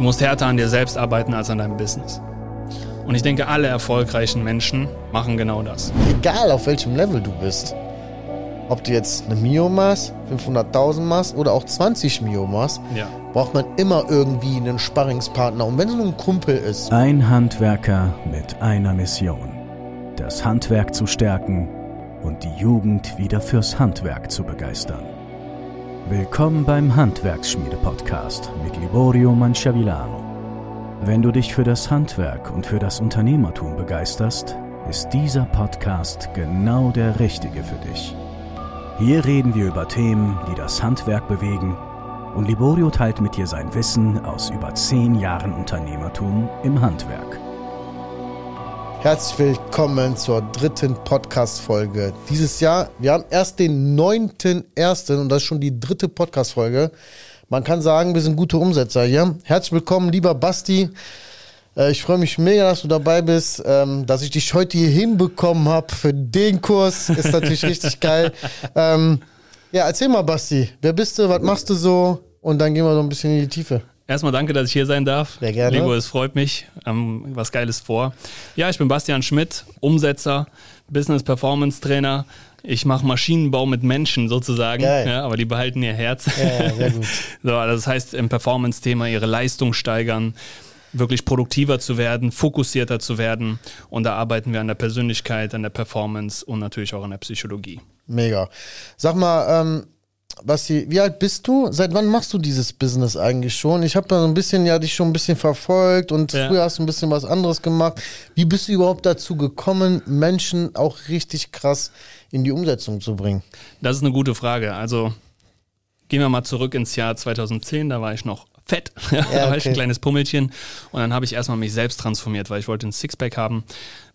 Du musst härter an dir selbst arbeiten als an deinem Business. Und ich denke, alle erfolgreichen Menschen machen genau das. Egal auf welchem Level du bist. Ob du jetzt eine Mio machst, 500.000 machst oder auch 20 Mio machst, Ja. braucht man immer irgendwie einen Sparringspartner. Und wenn es nur ein Kumpel ist, Ein Handwerker mit einer Mission. Das Handwerk zu stärken und die Jugend wieder fürs Handwerk zu begeistern. Willkommen beim Handwerksschmiede-Podcast mit Liborio Manciavillano. Wenn du dich für das Handwerk und für das Unternehmertum begeisterst, ist dieser Podcast genau der richtige für dich. Hier reden wir über Themen, die das Handwerk bewegen und Liborio teilt mit dir sein Wissen aus über zehn Jahren Unternehmertum im Handwerk. Herzlich willkommen zur dritten Podcast-Folge dieses Jahr. Wir haben erst den 9.1. und das ist schon die dritte Podcast-Folge. Man kann sagen, wir sind gute Umsetzer hier. Herzlich willkommen, lieber Basti. Äh, Ich freue mich mega, dass du dabei bist. Ähm, Dass ich dich heute hier hinbekommen habe für den Kurs, ist natürlich richtig geil. Ähm, Ja, erzähl mal, Basti. Wer bist du? Was machst du so? Und dann gehen wir so ein bisschen in die Tiefe. Erstmal danke, dass ich hier sein darf. Sehr gerne. Lego, es freut mich. Ähm, was Geiles vor. Ja, ich bin Bastian Schmidt, Umsetzer, Business Performance Trainer. Ich mache Maschinenbau mit Menschen sozusagen, ja, aber die behalten ihr Herz. Ja, sehr gut. so, das heißt, im Performance-Thema ihre Leistung steigern, wirklich produktiver zu werden, fokussierter zu werden. Und da arbeiten wir an der Persönlichkeit, an der Performance und natürlich auch an der Psychologie. Mega. Sag mal, ähm, Basti, wie alt bist du? Seit wann machst du dieses Business eigentlich schon? Ich habe da so ein bisschen, ja, dich schon ein bisschen verfolgt und Ja. früher hast du ein bisschen was anderes gemacht. Wie bist du überhaupt dazu gekommen, Menschen auch richtig krass in die Umsetzung zu bringen? Das ist eine gute Frage. Also gehen wir mal zurück ins Jahr 2010, da war ich noch fett, da war ich okay. ein kleines Pummelchen und dann habe ich erstmal mich selbst transformiert, weil ich wollte ein Sixpack haben.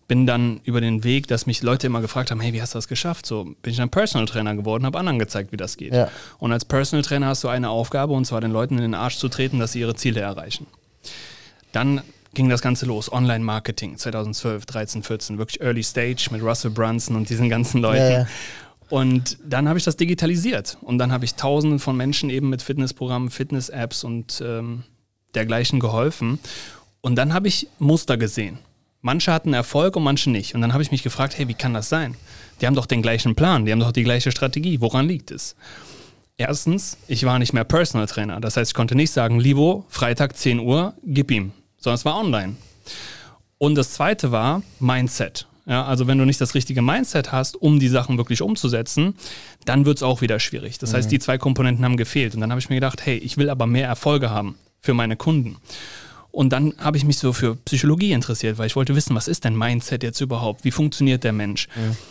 Bin dann über den Weg, dass mich Leute immer gefragt haben, hey, wie hast du das geschafft? So bin ich dann Personal Trainer geworden, habe anderen gezeigt, wie das geht. Ja. Und als Personal Trainer hast du eine Aufgabe und zwar den Leuten in den Arsch zu treten, dass sie ihre Ziele erreichen. Dann ging das Ganze los, Online-Marketing 2012, 13, 14, wirklich Early Stage mit Russell Brunson und diesen ganzen Leuten. Ja, ja. Und dann habe ich das digitalisiert und dann habe ich tausenden von Menschen eben mit Fitnessprogrammen, Fitness-Apps und ähm, dergleichen geholfen. Und dann habe ich Muster gesehen. Manche hatten Erfolg und manche nicht. Und dann habe ich mich gefragt, hey, wie kann das sein? Die haben doch den gleichen Plan, die haben doch die gleiche Strategie. Woran liegt es? Erstens, ich war nicht mehr Personal Trainer. Das heißt, ich konnte nicht sagen, Libo, Freitag 10 Uhr, gib ihm. Sondern es war online. Und das zweite war Mindset. Ja, also wenn du nicht das richtige Mindset hast, um die Sachen wirklich umzusetzen, dann wird es auch wieder schwierig. Das heißt, die zwei Komponenten haben gefehlt. Und dann habe ich mir gedacht, hey, ich will aber mehr Erfolge haben für meine Kunden. Und dann habe ich mich so für Psychologie interessiert, weil ich wollte wissen, was ist denn Mindset jetzt überhaupt? Wie funktioniert der Mensch?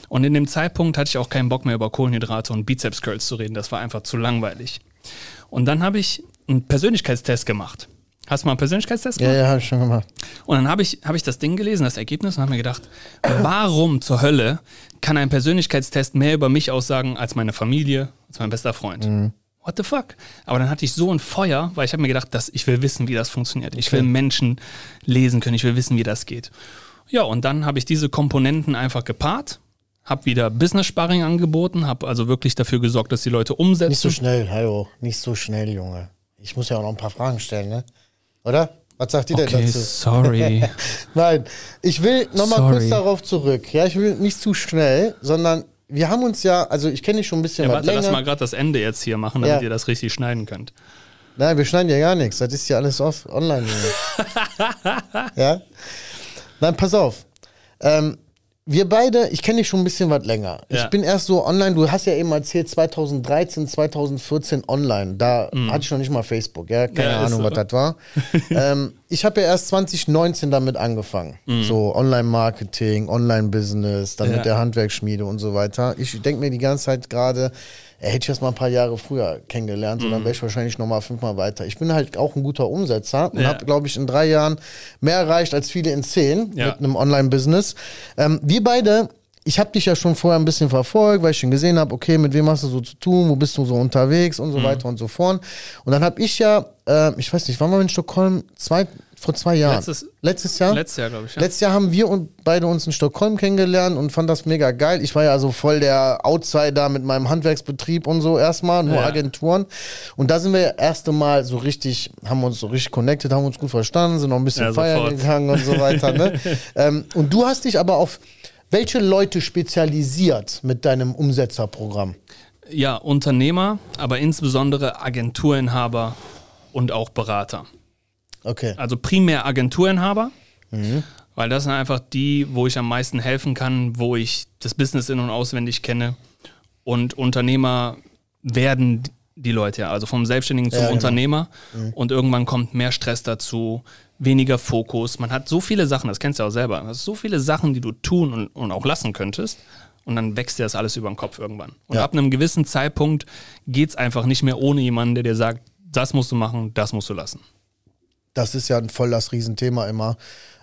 Und in dem Zeitpunkt hatte ich auch keinen Bock mehr über Kohlenhydrate und Bizeps Curls zu reden. Das war einfach zu langweilig. Und dann habe ich einen Persönlichkeitstest gemacht. Hast du mal einen Persönlichkeitstest Ja, gemacht? ja, habe ich schon gemacht. Und dann habe ich, hab ich das Ding gelesen, das Ergebnis, und habe mir gedacht, warum zur Hölle kann ein Persönlichkeitstest mehr über mich aussagen als meine Familie, als mein bester Freund? What the fuck? Aber dann hatte ich so ein Feuer, weil ich habe mir gedacht, dass ich will wissen, wie das funktioniert. Ich will Menschen lesen können, ich will wissen, wie das geht. Ja, und dann habe ich diese Komponenten einfach gepaart, habe wieder Business-Sparring angeboten, habe also wirklich dafür gesorgt, dass die Leute umsetzen. Nicht so schnell, hallo. Nicht so schnell, Junge. Ich muss ja auch noch ein paar Fragen stellen, ne? Oder? Was sagt ihr denn okay, dazu? sorry. Nein, ich will nochmal kurz darauf zurück. Ja, ich will nicht zu schnell, sondern wir haben uns ja, also ich kenne dich schon ein bisschen Ja, warte, länger. lass mal gerade das Ende jetzt hier machen, damit Ja. ihr das richtig schneiden könnt. Nein, wir schneiden ja gar nichts. Das ist ja alles off, online. Ja? Nein, pass auf. Ähm, wir beide, ich kenne dich schon ein bisschen was länger. Ich Ja. bin erst so online, du hast ja eben erzählt, 2013, 2014 online. Da hatte ich noch nicht mal Facebook, ja. Keine. Ja, Ahnung, so. was das war. ähm, ich habe ja erst 2019 damit angefangen. So Online-Marketing, Online-Business, dann. Ja. mit der Handwerksschmiede und so weiter. Ich denke mir die ganze Zeit gerade, ey, hätte ich das mal ein paar Jahre früher kennengelernt, so, dann Mhm. wäre ich wahrscheinlich noch mal fünfmal weiter. Ich bin halt auch ein guter Umsetzer und Ja. habe, glaube ich, in drei Jahren mehr erreicht als viele in zehn Ja. mit einem Online-Business. Ähm, wir beide ich habe dich ja schon vorher ein bisschen verfolgt, weil ich schon gesehen habe, okay, mit wem hast du so zu tun, wo bist du so unterwegs und so weiter und so fort. Und dann habe ich ja, äh, ich weiß nicht, wann waren wir in Stockholm? Zwei, vor zwei Jahren. Letztes- Letztes Jahr? Letztes Jahr, glaube ich. Ja. Letztes Jahr haben wir und beide uns in Stockholm kennengelernt und fand das mega geil. Ich war ja also voll der Outsider mit meinem Handwerksbetrieb und so erstmal, nur Ja. Agenturen. Und da sind wir ja erste Mal so richtig, haben uns so richtig connected, haben uns gut verstanden, sind noch ein bisschen Ja, feiern sofort. gegangen und so weiter. Ne? ähm, und du hast dich aber auf welche Leute spezialisiert mit deinem Umsetzerprogramm? ja, Unternehmer, aber insbesondere Agenturinhaber und auch Berater. Okay. Also primär Agenturinhaber, weil das sind einfach die, wo ich am meisten helfen kann, wo ich das Business in- und auswendig kenne. Und Unternehmer werden die Leute ja, also vom Selbstständigen zum Ja, genau. Unternehmer. Und irgendwann kommt mehr Stress dazu, weniger Fokus. Man hat so viele Sachen, das kennst du auch selber, du hast so viele Sachen, die du tun und, und auch lassen könntest. Und dann wächst dir das alles über den Kopf irgendwann. Und Ja. ab einem gewissen Zeitpunkt geht es einfach nicht mehr ohne jemanden, der dir sagt, das musst du machen, das musst du lassen. Das ist ja voll das Riesenthema immer.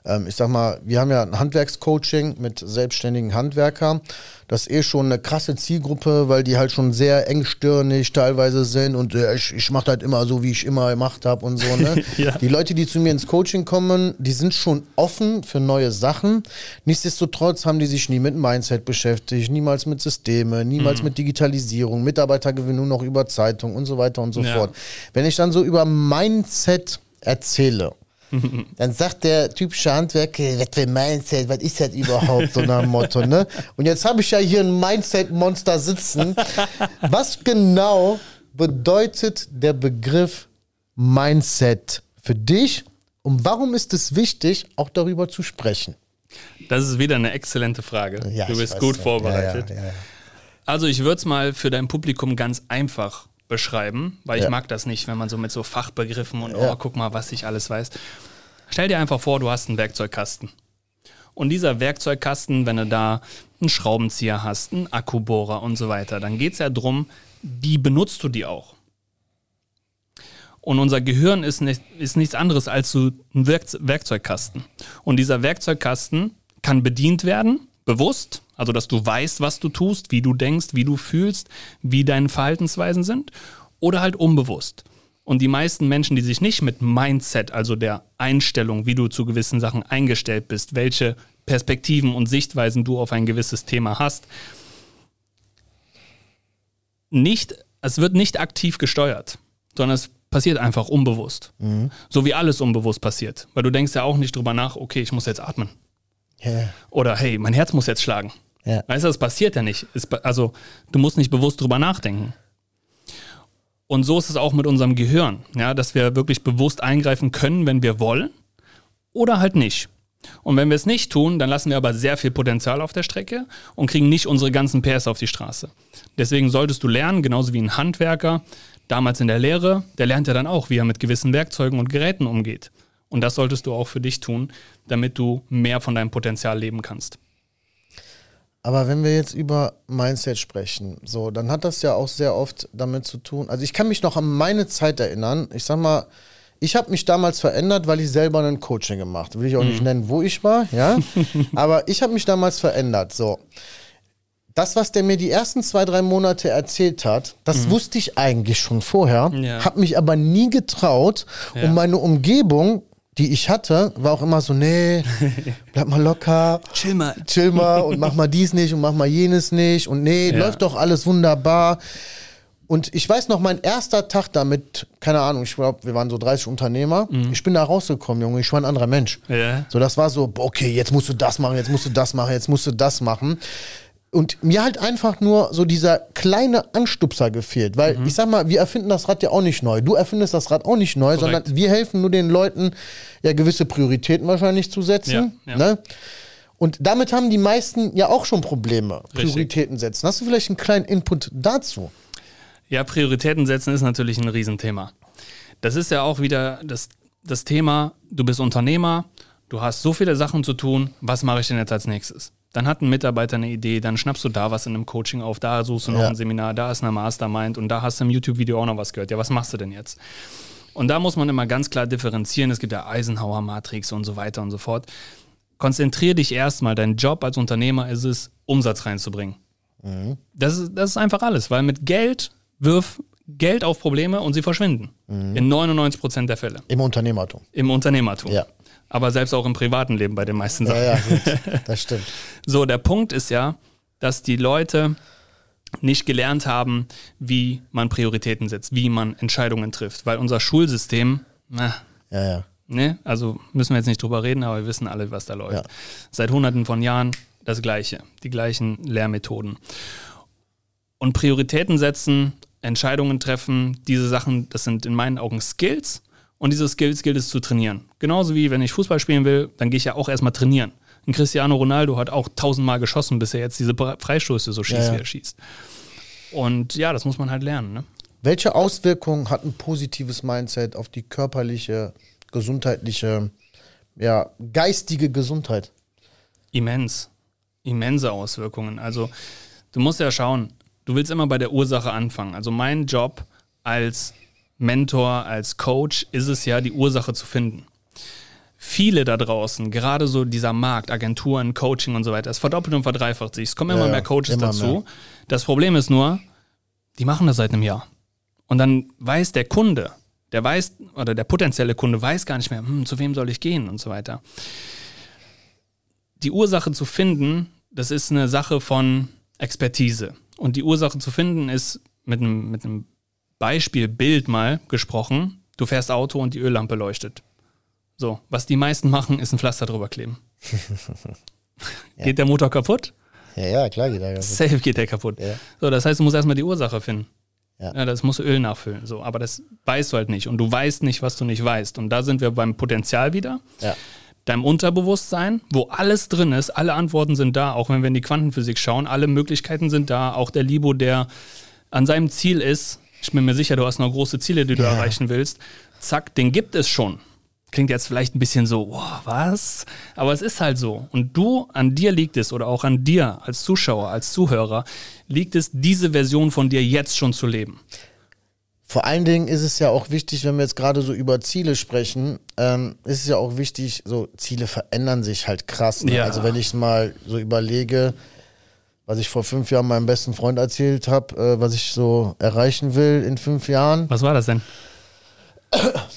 Ähm, ich sag mal, wir haben ja ein Handwerkscoaching mit selbstständigen Handwerkern. Das ist eh schon eine krasse Zielgruppe, weil die halt schon sehr engstirnig teilweise sind und äh, ich, ich mache halt immer so, wie ich immer gemacht habe und so. Ne? Ja. Die Leute, die zu mir ins Coaching kommen, die sind schon offen für neue Sachen. Nichtsdestotrotz haben die sich nie mit Mindset beschäftigt, niemals mit Systeme, niemals mit Digitalisierung, Mitarbeitergewinnung noch über Zeitung und so weiter und so Ja. fort. Wenn ich dann so über Mindset erzähle, dann sagt der typische Handwerker, was für Mindset, was ist das überhaupt, so nach dem Motto, ne? Und jetzt habe ich ja hier ein Mindset-Monster sitzen. Was genau bedeutet der Begriff Mindset für dich und warum ist es wichtig, auch darüber zu sprechen? Das ist wieder eine exzellente Frage. Ja, du bist gut ja. vorbereitet. Ja. Also ich würde es mal für dein Publikum ganz einfach beschreiben, weil ich Ja. mag das nicht, wenn man so mit so Fachbegriffen und Ja. oh, guck mal, was ich alles weiß. Stell dir einfach vor, du hast einen Werkzeugkasten. Und dieser Werkzeugkasten, wenn du da einen Schraubenzieher hast, einen Akkubohrer und so weiter, dann geht es ja darum, wie benutzt du die auch? Und unser Gehirn ist, nicht, ist nichts anderes als so ein Werkze Werkzeugkasten. Und dieser Werkzeugkasten kann bedient werden, bewusst, also dass du weißt, was du tust, wie du denkst, wie du fühlst, wie deine Verhaltensweisen sind, oder halt unbewusst. Und die meisten Menschen, die sich nicht mit Mindset, also der Einstellung, wie du zu gewissen Sachen eingestellt bist, welche Perspektiven und Sichtweisen du auf ein gewisses Thema hast, nicht, es wird nicht aktiv gesteuert, sondern es passiert einfach unbewusst. So wie alles unbewusst passiert. Weil du denkst ja auch nicht drüber nach, okay, ich muss jetzt atmen. Ja. Oder hey, mein Herz muss jetzt schlagen. Ja. Weißt du, das passiert ja nicht. Es, also, du musst nicht bewusst drüber nachdenken. Und so ist es auch mit unserem Gehirn, ja, dass wir wirklich bewusst eingreifen können, wenn wir wollen oder halt nicht. Und wenn wir es nicht tun, dann lassen wir aber sehr viel Potenzial auf der Strecke und kriegen nicht unsere ganzen PS auf die Straße. Deswegen solltest du lernen, genauso wie ein Handwerker damals in der Lehre, der lernt ja dann auch, wie er mit gewissen Werkzeugen und Geräten umgeht. Und das solltest du auch für dich tun, damit du mehr von deinem Potenzial leben kannst. Aber wenn wir jetzt über Mindset sprechen, so, dann hat das ja auch sehr oft damit zu tun. Also ich kann mich noch an meine Zeit erinnern. Ich sag mal, ich habe mich damals verändert, weil ich selber ein Coaching gemacht. Will ich auch nicht nennen, wo ich war, ja. Aber ich habe mich damals verändert. So. Das, was der mir die ersten zwei, drei Monate erzählt hat, das wusste ich eigentlich schon vorher, Ja. habe mich aber nie getraut. Ja. Und meine Umgebung, die ich hatte, war auch immer so, nee, bleib mal locker Chill mal. chill mal und mach mal dies nicht und mach mal jenes nicht und nee, Ja. läuft doch alles wunderbar. Und ich weiß noch, mein erster Tag damit, keine Ahnung, ich glaube, wir waren so 30 Unternehmer. Ich bin da rausgekommen, Junge, ich war ein anderer Mensch. Ja. So, das war so, okay, jetzt musst du das machen, jetzt musst du das machen, jetzt musst du das machen. Und mir halt einfach nur so dieser kleine Anstupser gefehlt, weil ich sag mal, wir erfinden das Rad ja auch nicht neu. Du erfindest das Rad auch nicht neu, Korrekt. sondern wir helfen nur den Leuten, ja gewisse Prioritäten wahrscheinlich zu setzen. Ja, ja. Ne? Und damit haben die meisten ja auch schon Probleme, Richtig. Prioritäten setzen. Hast du vielleicht einen kleinen Input dazu? Ja, Prioritäten setzen ist natürlich ein Riesenthema. Das ist ja auch wieder das, das Thema, du bist Unternehmer, du hast so viele Sachen zu tun, was mache ich denn jetzt als nächstes? Dann hat ein Mitarbeiter eine Idee, dann schnappst du da was in einem Coaching auf, da suchst du noch Ja. ein Seminar, da ist eine Mastermind und da hast du im YouTube-Video auch noch was gehört. Ja, was machst du denn jetzt? Und da muss man immer ganz klar differenzieren. Es gibt ja Eisenhower-Matrix und so weiter und so fort. konzentriere dich erstmal. Dein Job als Unternehmer ist es, Umsatz reinzubringen. Mhm. Das, ist, das ist einfach alles, weil mit Geld wirf Geld auf Probleme und sie verschwinden. Mhm. In 99 Prozent der Fälle. Im Unternehmertum. Im Unternehmertum. Ja. Aber selbst auch im privaten Leben bei den meisten Sachen. Ja, ja, gut. Das stimmt. So, der Punkt ist ja, dass die Leute nicht gelernt haben, wie man Prioritäten setzt, wie man Entscheidungen trifft, weil unser Schulsystem, na, Ja, ja. ne, also müssen wir jetzt nicht drüber reden, aber wir wissen alle, was da läuft. Ja. Seit hunderten von Jahren das Gleiche, die gleichen Lehrmethoden. Und Prioritäten setzen, Entscheidungen treffen, diese Sachen, das sind in meinen Augen Skills und diese Skills gilt es zu trainieren. Genauso wie wenn ich Fußball spielen will, dann gehe ich ja auch erstmal trainieren. Ein Cristiano Ronaldo hat auch tausendmal geschossen, bis er jetzt diese Freistoße so schießt, Ja, ja. wie er schießt. Und ja, das muss man halt lernen. Ne? Welche Auswirkungen hat ein positives Mindset auf die körperliche, gesundheitliche, ja, geistige Gesundheit? Immens. Immense Auswirkungen. Also du musst ja schauen, du willst immer bei der Ursache anfangen. Also mein Job als Mentor, als Coach ist es ja, die Ursache zu finden. Viele da draußen, gerade so dieser Markt, Agenturen, Coaching und so weiter, es verdoppelt und verdreifacht sich. Es kommen immer Ja, mehr Coaches immer dazu. mehr. Das Problem ist nur, die machen das seit einem Jahr. Und dann weiß der Kunde, der weiß, oder der potenzielle Kunde weiß gar nicht mehr, hm, zu wem soll ich gehen und so weiter die Ursache zu finden, das ist eine Sache von Expertise. Und die Ursache zu finden ist mit einem, mit einem Beispielbild mal gesprochen. Du fährst Auto und die Öllampe leuchtet. So, was die meisten machen, ist ein Pflaster drüber kleben. Geht der Motor kaputt? Ja, ja, klar geht da. Safe geht der kaputt. Ja. So, das heißt, du musst erstmal die Ursache finden. Ja. Ja. das musst du Öl nachfüllen. So, aber das weißt du halt nicht. Und du weißt nicht, was du nicht weißt. Und da sind wir beim Potenzial wieder. Ja. Deinem Unterbewusstsein, wo alles drin ist, alle Antworten sind da, auch wenn wir in die Quantenphysik schauen, alle Möglichkeiten sind da, auch der Libo, der an seinem Ziel ist, ich bin mir sicher, du hast noch große Ziele, die du Ja. erreichen willst, zack, den gibt es schon. Klingt jetzt vielleicht ein bisschen so, boah, was? Aber es ist halt so. Und du, an dir liegt es, oder auch an dir als Zuschauer, als Zuhörer, liegt es, diese Version von dir jetzt schon zu leben. Vor allen Dingen ist es ja auch wichtig, wenn wir jetzt gerade so über Ziele sprechen, ähm, ist es ja auch wichtig, so Ziele verändern sich halt krass. Ne? Ja. Also wenn ich mal so überlege, was ich vor fünf Jahren meinem besten Freund erzählt habe, äh, was ich so erreichen will in fünf Jahren. Was war das denn?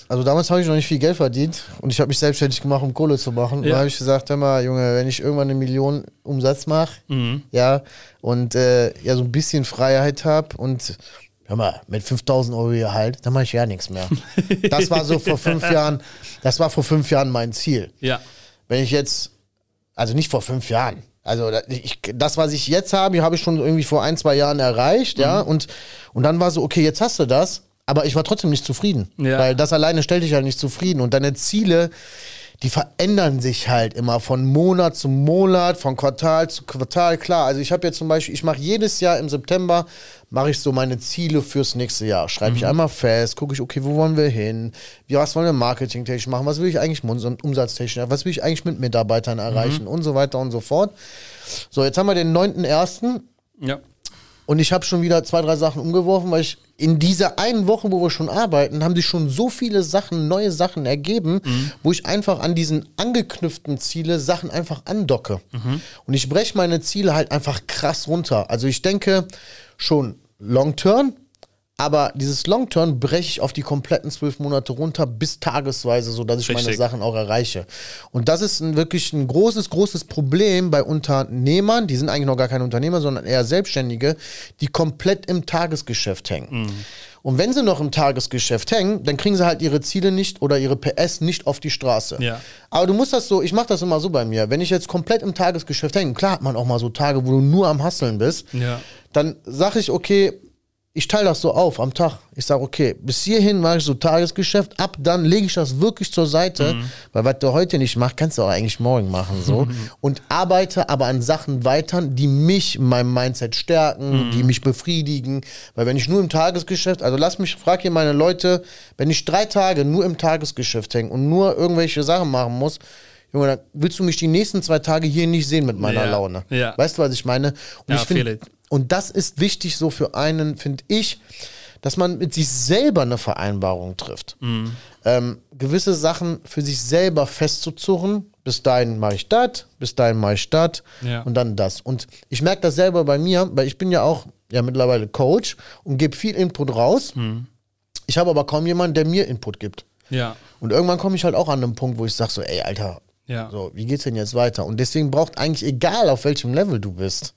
Also damals habe ich noch nicht viel Geld verdient und ich habe mich selbstständig gemacht, um Kohle zu machen. Ja. Da habe ich gesagt, hör mal, Junge, wenn ich irgendwann eine Million Umsatz mache, Mhm. ja, und äh, ja so ein bisschen Freiheit habe und hör mal, mit 5000 Euro Gehalt, dann mache ich ja nichts mehr. das war so vor fünf Jahren, das war vor fünf Jahren mein Ziel. Ja. Wenn ich jetzt, also nicht vor fünf Jahren, also ich, das, was ich jetzt habe, habe ich schon irgendwie vor ein, zwei Jahren erreicht, ja, Mhm. und, und dann war so, okay, jetzt hast du das, aber ich war trotzdem nicht zufrieden, Ja. weil das alleine stellt dich halt nicht zufrieden und deine Ziele, die verändern sich halt immer von Monat zu Monat, von Quartal zu Quartal. Klar, also ich habe jetzt zum Beispiel, ich mache jedes Jahr im September, mache ich so meine Ziele fürs nächste Jahr. Schreibe ich einmal fest, gucke ich, okay, wo wollen wir hin? Wie, was wollen wir marketingtechnisch machen? Was will ich eigentlich umsatztechnisch? Was will ich eigentlich mit Mitarbeitern erreichen? Und so weiter und so fort. So, jetzt haben wir den 9.1. Ja. Und ich habe schon wieder zwei, drei Sachen umgeworfen, weil ich in dieser einen Woche, wo wir schon arbeiten, haben sich schon so viele Sachen, neue Sachen ergeben, wo ich einfach an diesen angeknüpften Ziele Sachen einfach andocke. Und ich breche meine Ziele halt einfach krass runter. Also ich denke schon Long Term, aber dieses Long Term breche ich auf die kompletten zwölf Monate runter bis tagesweise, sodass ich meine Richtig. Sachen auch erreiche. Und das ist ein, wirklich ein großes, großes Problem bei Unternehmern, die sind eigentlich noch gar keine Unternehmer, sondern eher Selbstständige, die komplett im Tagesgeschäft hängen. Und wenn sie noch im Tagesgeschäft hängen, dann kriegen sie halt ihre Ziele nicht oder ihre PS nicht auf die Straße. Ja. Aber du musst das so, ich mache das immer so bei mir, wenn ich jetzt komplett im Tagesgeschäft hänge, klar hat man auch mal so Tage, wo du nur am Hasseln bist, Ja. dann sage ich, okay, ich teile das so auf am Tag. Ich sage, okay, bis hierhin mache ich so Tagesgeschäft, ab dann lege ich das wirklich zur Seite, weil was du heute nicht machst, kannst du auch eigentlich morgen machen so und arbeite aber an Sachen weiter, die mich in meinem Mindset stärken, die mich befriedigen, weil wenn ich nur im Tagesgeschäft, also lass mich, frag hier meine Leute, wenn ich drei Tage nur im Tagesgeschäft hänge und nur irgendwelche Sachen machen muss, Junge, dann willst du mich die nächsten zwei Tage hier nicht sehen mit meiner Ja, Laune. ja. Weißt du, was ich meine? Und Ja, ich find- feel it. Und das ist wichtig so für einen, finde ich, dass man mit sich selber eine Vereinbarung trifft. Mhm. Ähm, gewisse Sachen für sich selber festzuzurren, bis dahin mache ich das, bis dahin mache ich das Ja. und dann das. Und ich merke das selber bei mir, weil ich bin ja auch ja mittlerweile Coach und gebe viel Input raus. Ich habe aber kaum jemanden, der mir Input gibt. Ja. Und irgendwann komme ich halt auch an einen Punkt, wo ich sage so, ey, Alter, Ja. so, wie geht's denn jetzt weiter? Und deswegen braucht eigentlich egal, auf welchem Level du bist,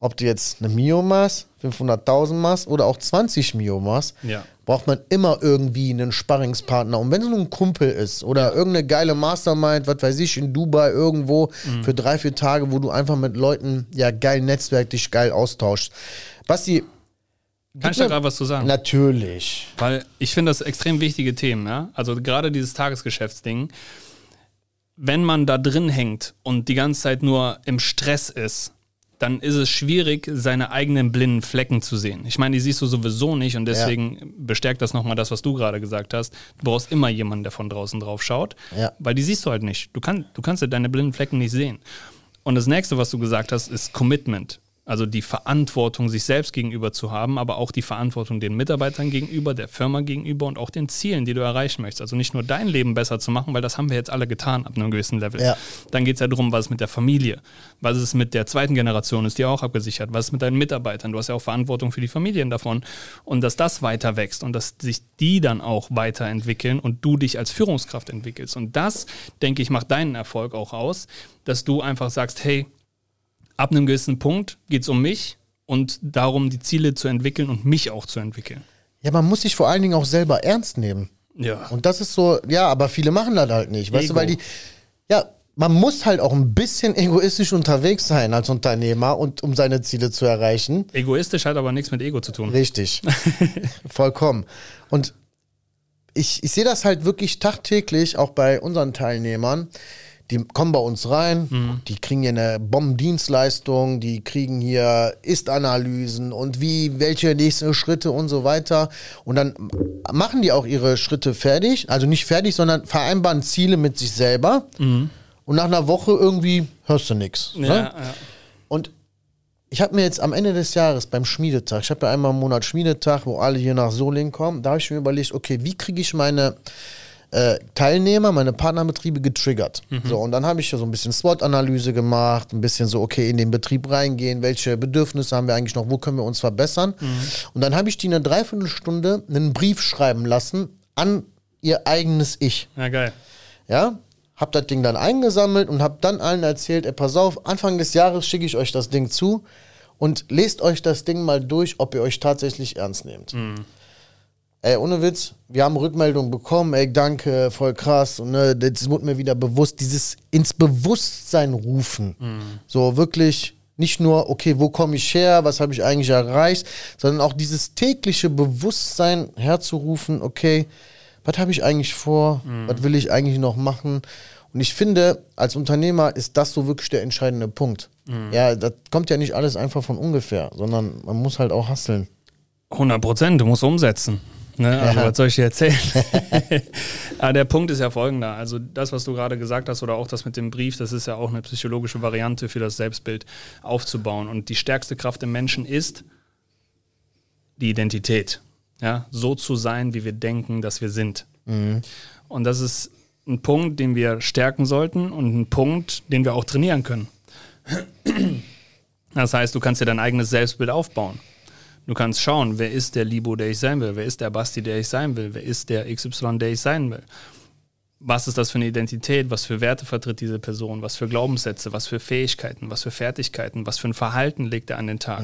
ob du jetzt eine Mio machst, 500.000 machst oder auch 20 Mio machst, Ja. braucht man immer irgendwie einen Sparringspartner. Und wenn es nur ein Kumpel ist oder irgendeine geile Mastermind, was weiß ich, in Dubai irgendwo Mhm. für drei, vier Tage, wo du einfach mit Leuten, ja, geil Netzwerk, dich geil austauschst. Basti, Kann ich da gerade was zu sagen? natürlich. Weil ich finde das extrem wichtige Themen, ja. Also gerade dieses Tagesgeschäftsding, wenn man da drin hängt und die ganze Zeit nur im Stress ist, dann ist es schwierig, seine eigenen blinden Flecken zu sehen. Ich meine, die siehst du sowieso nicht und deswegen bestärkt das nochmal das, was du gerade gesagt hast. Du brauchst immer jemanden, der von draußen drauf schaut, Ja. weil die siehst du halt nicht. Du, kann, du kannst ja deine blinden Flecken nicht sehen. Und das nächste, was du gesagt hast, ist Commitment. Also die Verantwortung sich selbst gegenüber zu haben, aber auch die Verantwortung den Mitarbeitern gegenüber, der Firma gegenüber und auch den Zielen, die du erreichen möchtest. Also nicht nur dein Leben besser zu machen, weil das haben wir jetzt alle getan ab einem gewissen Level. Ja. Dann geht es ja darum, was ist mit der Familie, was ist mit der zweiten Generation, ist die auch abgesichert, was ist mit deinen Mitarbeitern, du hast ja auch Verantwortung für die Familien davon und dass das weiter wächst und dass sich die dann auch weiterentwickeln und du dich als Führungskraft entwickelst. Und das, denke ich, macht deinen Erfolg auch aus, dass du einfach sagst, hey, ab einem gewissen Punkt geht es um mich und darum, die Ziele zu entwickeln und mich auch zu entwickeln. Ja, man muss sich vor allen Dingen auch selber ernst nehmen. Ja. Und das ist so, ja, aber viele machen das halt nicht. Weißt Ego. du, weil die, ja, man muss halt auch ein bisschen egoistisch unterwegs sein als Unternehmer und um seine Ziele zu erreichen. Egoistisch hat aber nichts mit Ego zu tun. Richtig. Vollkommen. Und ich, ich sehe das halt wirklich tagtäglich, auch bei unseren Teilnehmern. Die kommen bei uns rein, die kriegen hier eine Bombendienstleistung, die kriegen hier Ist-Analysen und wie, welche nächsten Schritte und so weiter. Und dann machen die auch ihre Schritte fertig, also nicht fertig, sondern vereinbaren Ziele mit sich selber. Und nach einer Woche irgendwie hörst du nichts. Ja, Ne? ja. Und ich habe mir jetzt am Ende des Jahres beim Schmiedetag, ich habe ja einmal im Monat Schmiedetag, wo alle hier nach Solingen kommen, da habe ich mir überlegt, okay, wie kriege ich meine äh, Teilnehmer, meine Partnerbetriebe getriggert. So, und dann habe ich so ein bisschen SWOT-Analyse gemacht, ein bisschen so, okay, in den Betrieb reingehen, welche Bedürfnisse haben wir eigentlich noch, wo können wir uns verbessern. Und dann habe ich die eine Dreiviertelstunde einen Brief schreiben lassen an ihr eigenes Ich. ja, geil. Ja, hab das Ding dann eingesammelt und hab dann allen erzählt, ey, pass auf, Anfang des Jahres schicke ich euch das Ding zu und lest euch das Ding mal durch, ob ihr euch tatsächlich ernst nehmt. Ey, ohne Witz, wir haben Rückmeldungen bekommen, ey, danke, voll krass. Und ne, das wurde mir wieder bewusst, dieses ins Bewusstsein rufen. So wirklich nicht nur, okay, wo komme ich her, was habe ich eigentlich erreicht, sondern auch dieses tägliche Bewusstsein herzurufen, okay, was habe ich eigentlich vor, was will ich eigentlich noch machen. Und ich finde, als Unternehmer ist das so wirklich der entscheidende Punkt. Ja, das kommt ja nicht alles einfach von ungefähr, sondern man muss halt auch hasseln. 100 Prozent, du musst umsetzen. Ne? Also, Ja. was soll ich dir erzählen? Aber der Punkt ist ja folgender. Also, das, was du gerade gesagt hast, oder auch das mit dem Brief, das ist ja auch eine psychologische Variante für das Selbstbild aufzubauen. Und die stärkste Kraft im Menschen ist die Identität. Ja? So zu sein, wie wir denken, dass wir sind. Und das ist ein Punkt, den wir stärken sollten und ein Punkt, den wir auch trainieren können. Das heißt, du kannst dir dein eigenes Selbstbild aufbauen. Du kannst schauen, wer ist der Libo, der ich sein will, wer ist der Basti, der ich sein will, wer ist der XY, der ich sein will. Was ist das für eine Identität, was für Werte vertritt diese Person, was für Glaubenssätze, was für Fähigkeiten, was für Fertigkeiten, was für ein Verhalten legt er an den Tag,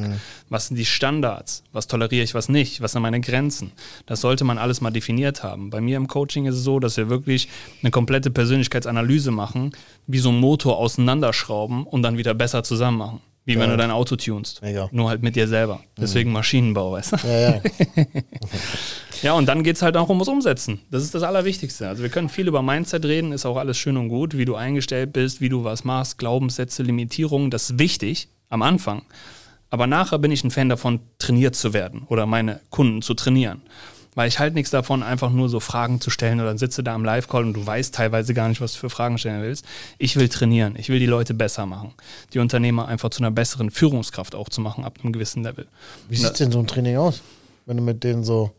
was sind die Standards, was toleriere ich, was nicht, was sind meine Grenzen. Das sollte man alles mal definiert haben. Bei mir im Coaching ist es so, dass wir wirklich eine komplette Persönlichkeitsanalyse machen, wie so ein Motor auseinanderschrauben und dann wieder besser zusammen machen. Wie wenn du dein Auto tunst. Mega. Nur halt mit dir selber. Deswegen Maschinenbau, weißt du? Ja, ja. Ja, und dann geht es halt auch ums Umsetzen. Das ist das Allerwichtigste. Also wir können viel über Mindset reden, ist auch alles schön und gut, wie du eingestellt bist, wie du was machst, Glaubenssätze, Limitierungen, das ist wichtig am Anfang. Aber nachher bin ich ein Fan davon, trainiert zu werden oder meine Kunden zu trainieren. Weil ich halt nichts davon, einfach nur so Fragen zu stellen oder dann sitze da am Live-Call und du weißt teilweise gar nicht, was du für Fragen stellen willst. Ich will trainieren, ich will die Leute besser machen. Die Unternehmer einfach zu einer besseren Führungskraft auch zu machen ab einem gewissen Level. Wie sieht denn so ein Training aus, wenn du mit denen so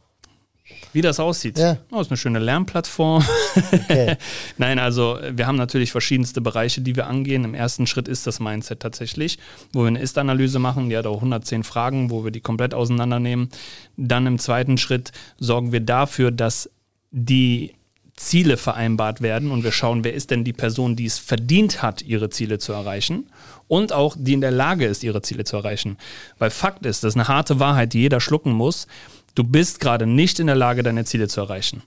Wie das aussieht? Ja. Oh, ist eine schöne Lernplattform. Okay. Nein, also wir haben natürlich verschiedenste Bereiche, die wir angehen. Im ersten Schritt ist das Mindset tatsächlich, wo wir eine Ist-Analyse machen. Die hat auch 110 Fragen, wo wir die komplett auseinandernehmen. Dann im zweiten Schritt sorgen wir dafür, dass die Ziele vereinbart werden und wir schauen, wer ist denn die Person, die es verdient hat, ihre Ziele zu erreichen und auch die in der Lage ist, ihre Ziele zu erreichen. Weil Fakt ist, das ist eine harte Wahrheit, die jeder schlucken muss. Du bist gerade nicht in der Lage, deine Ziele zu erreichen.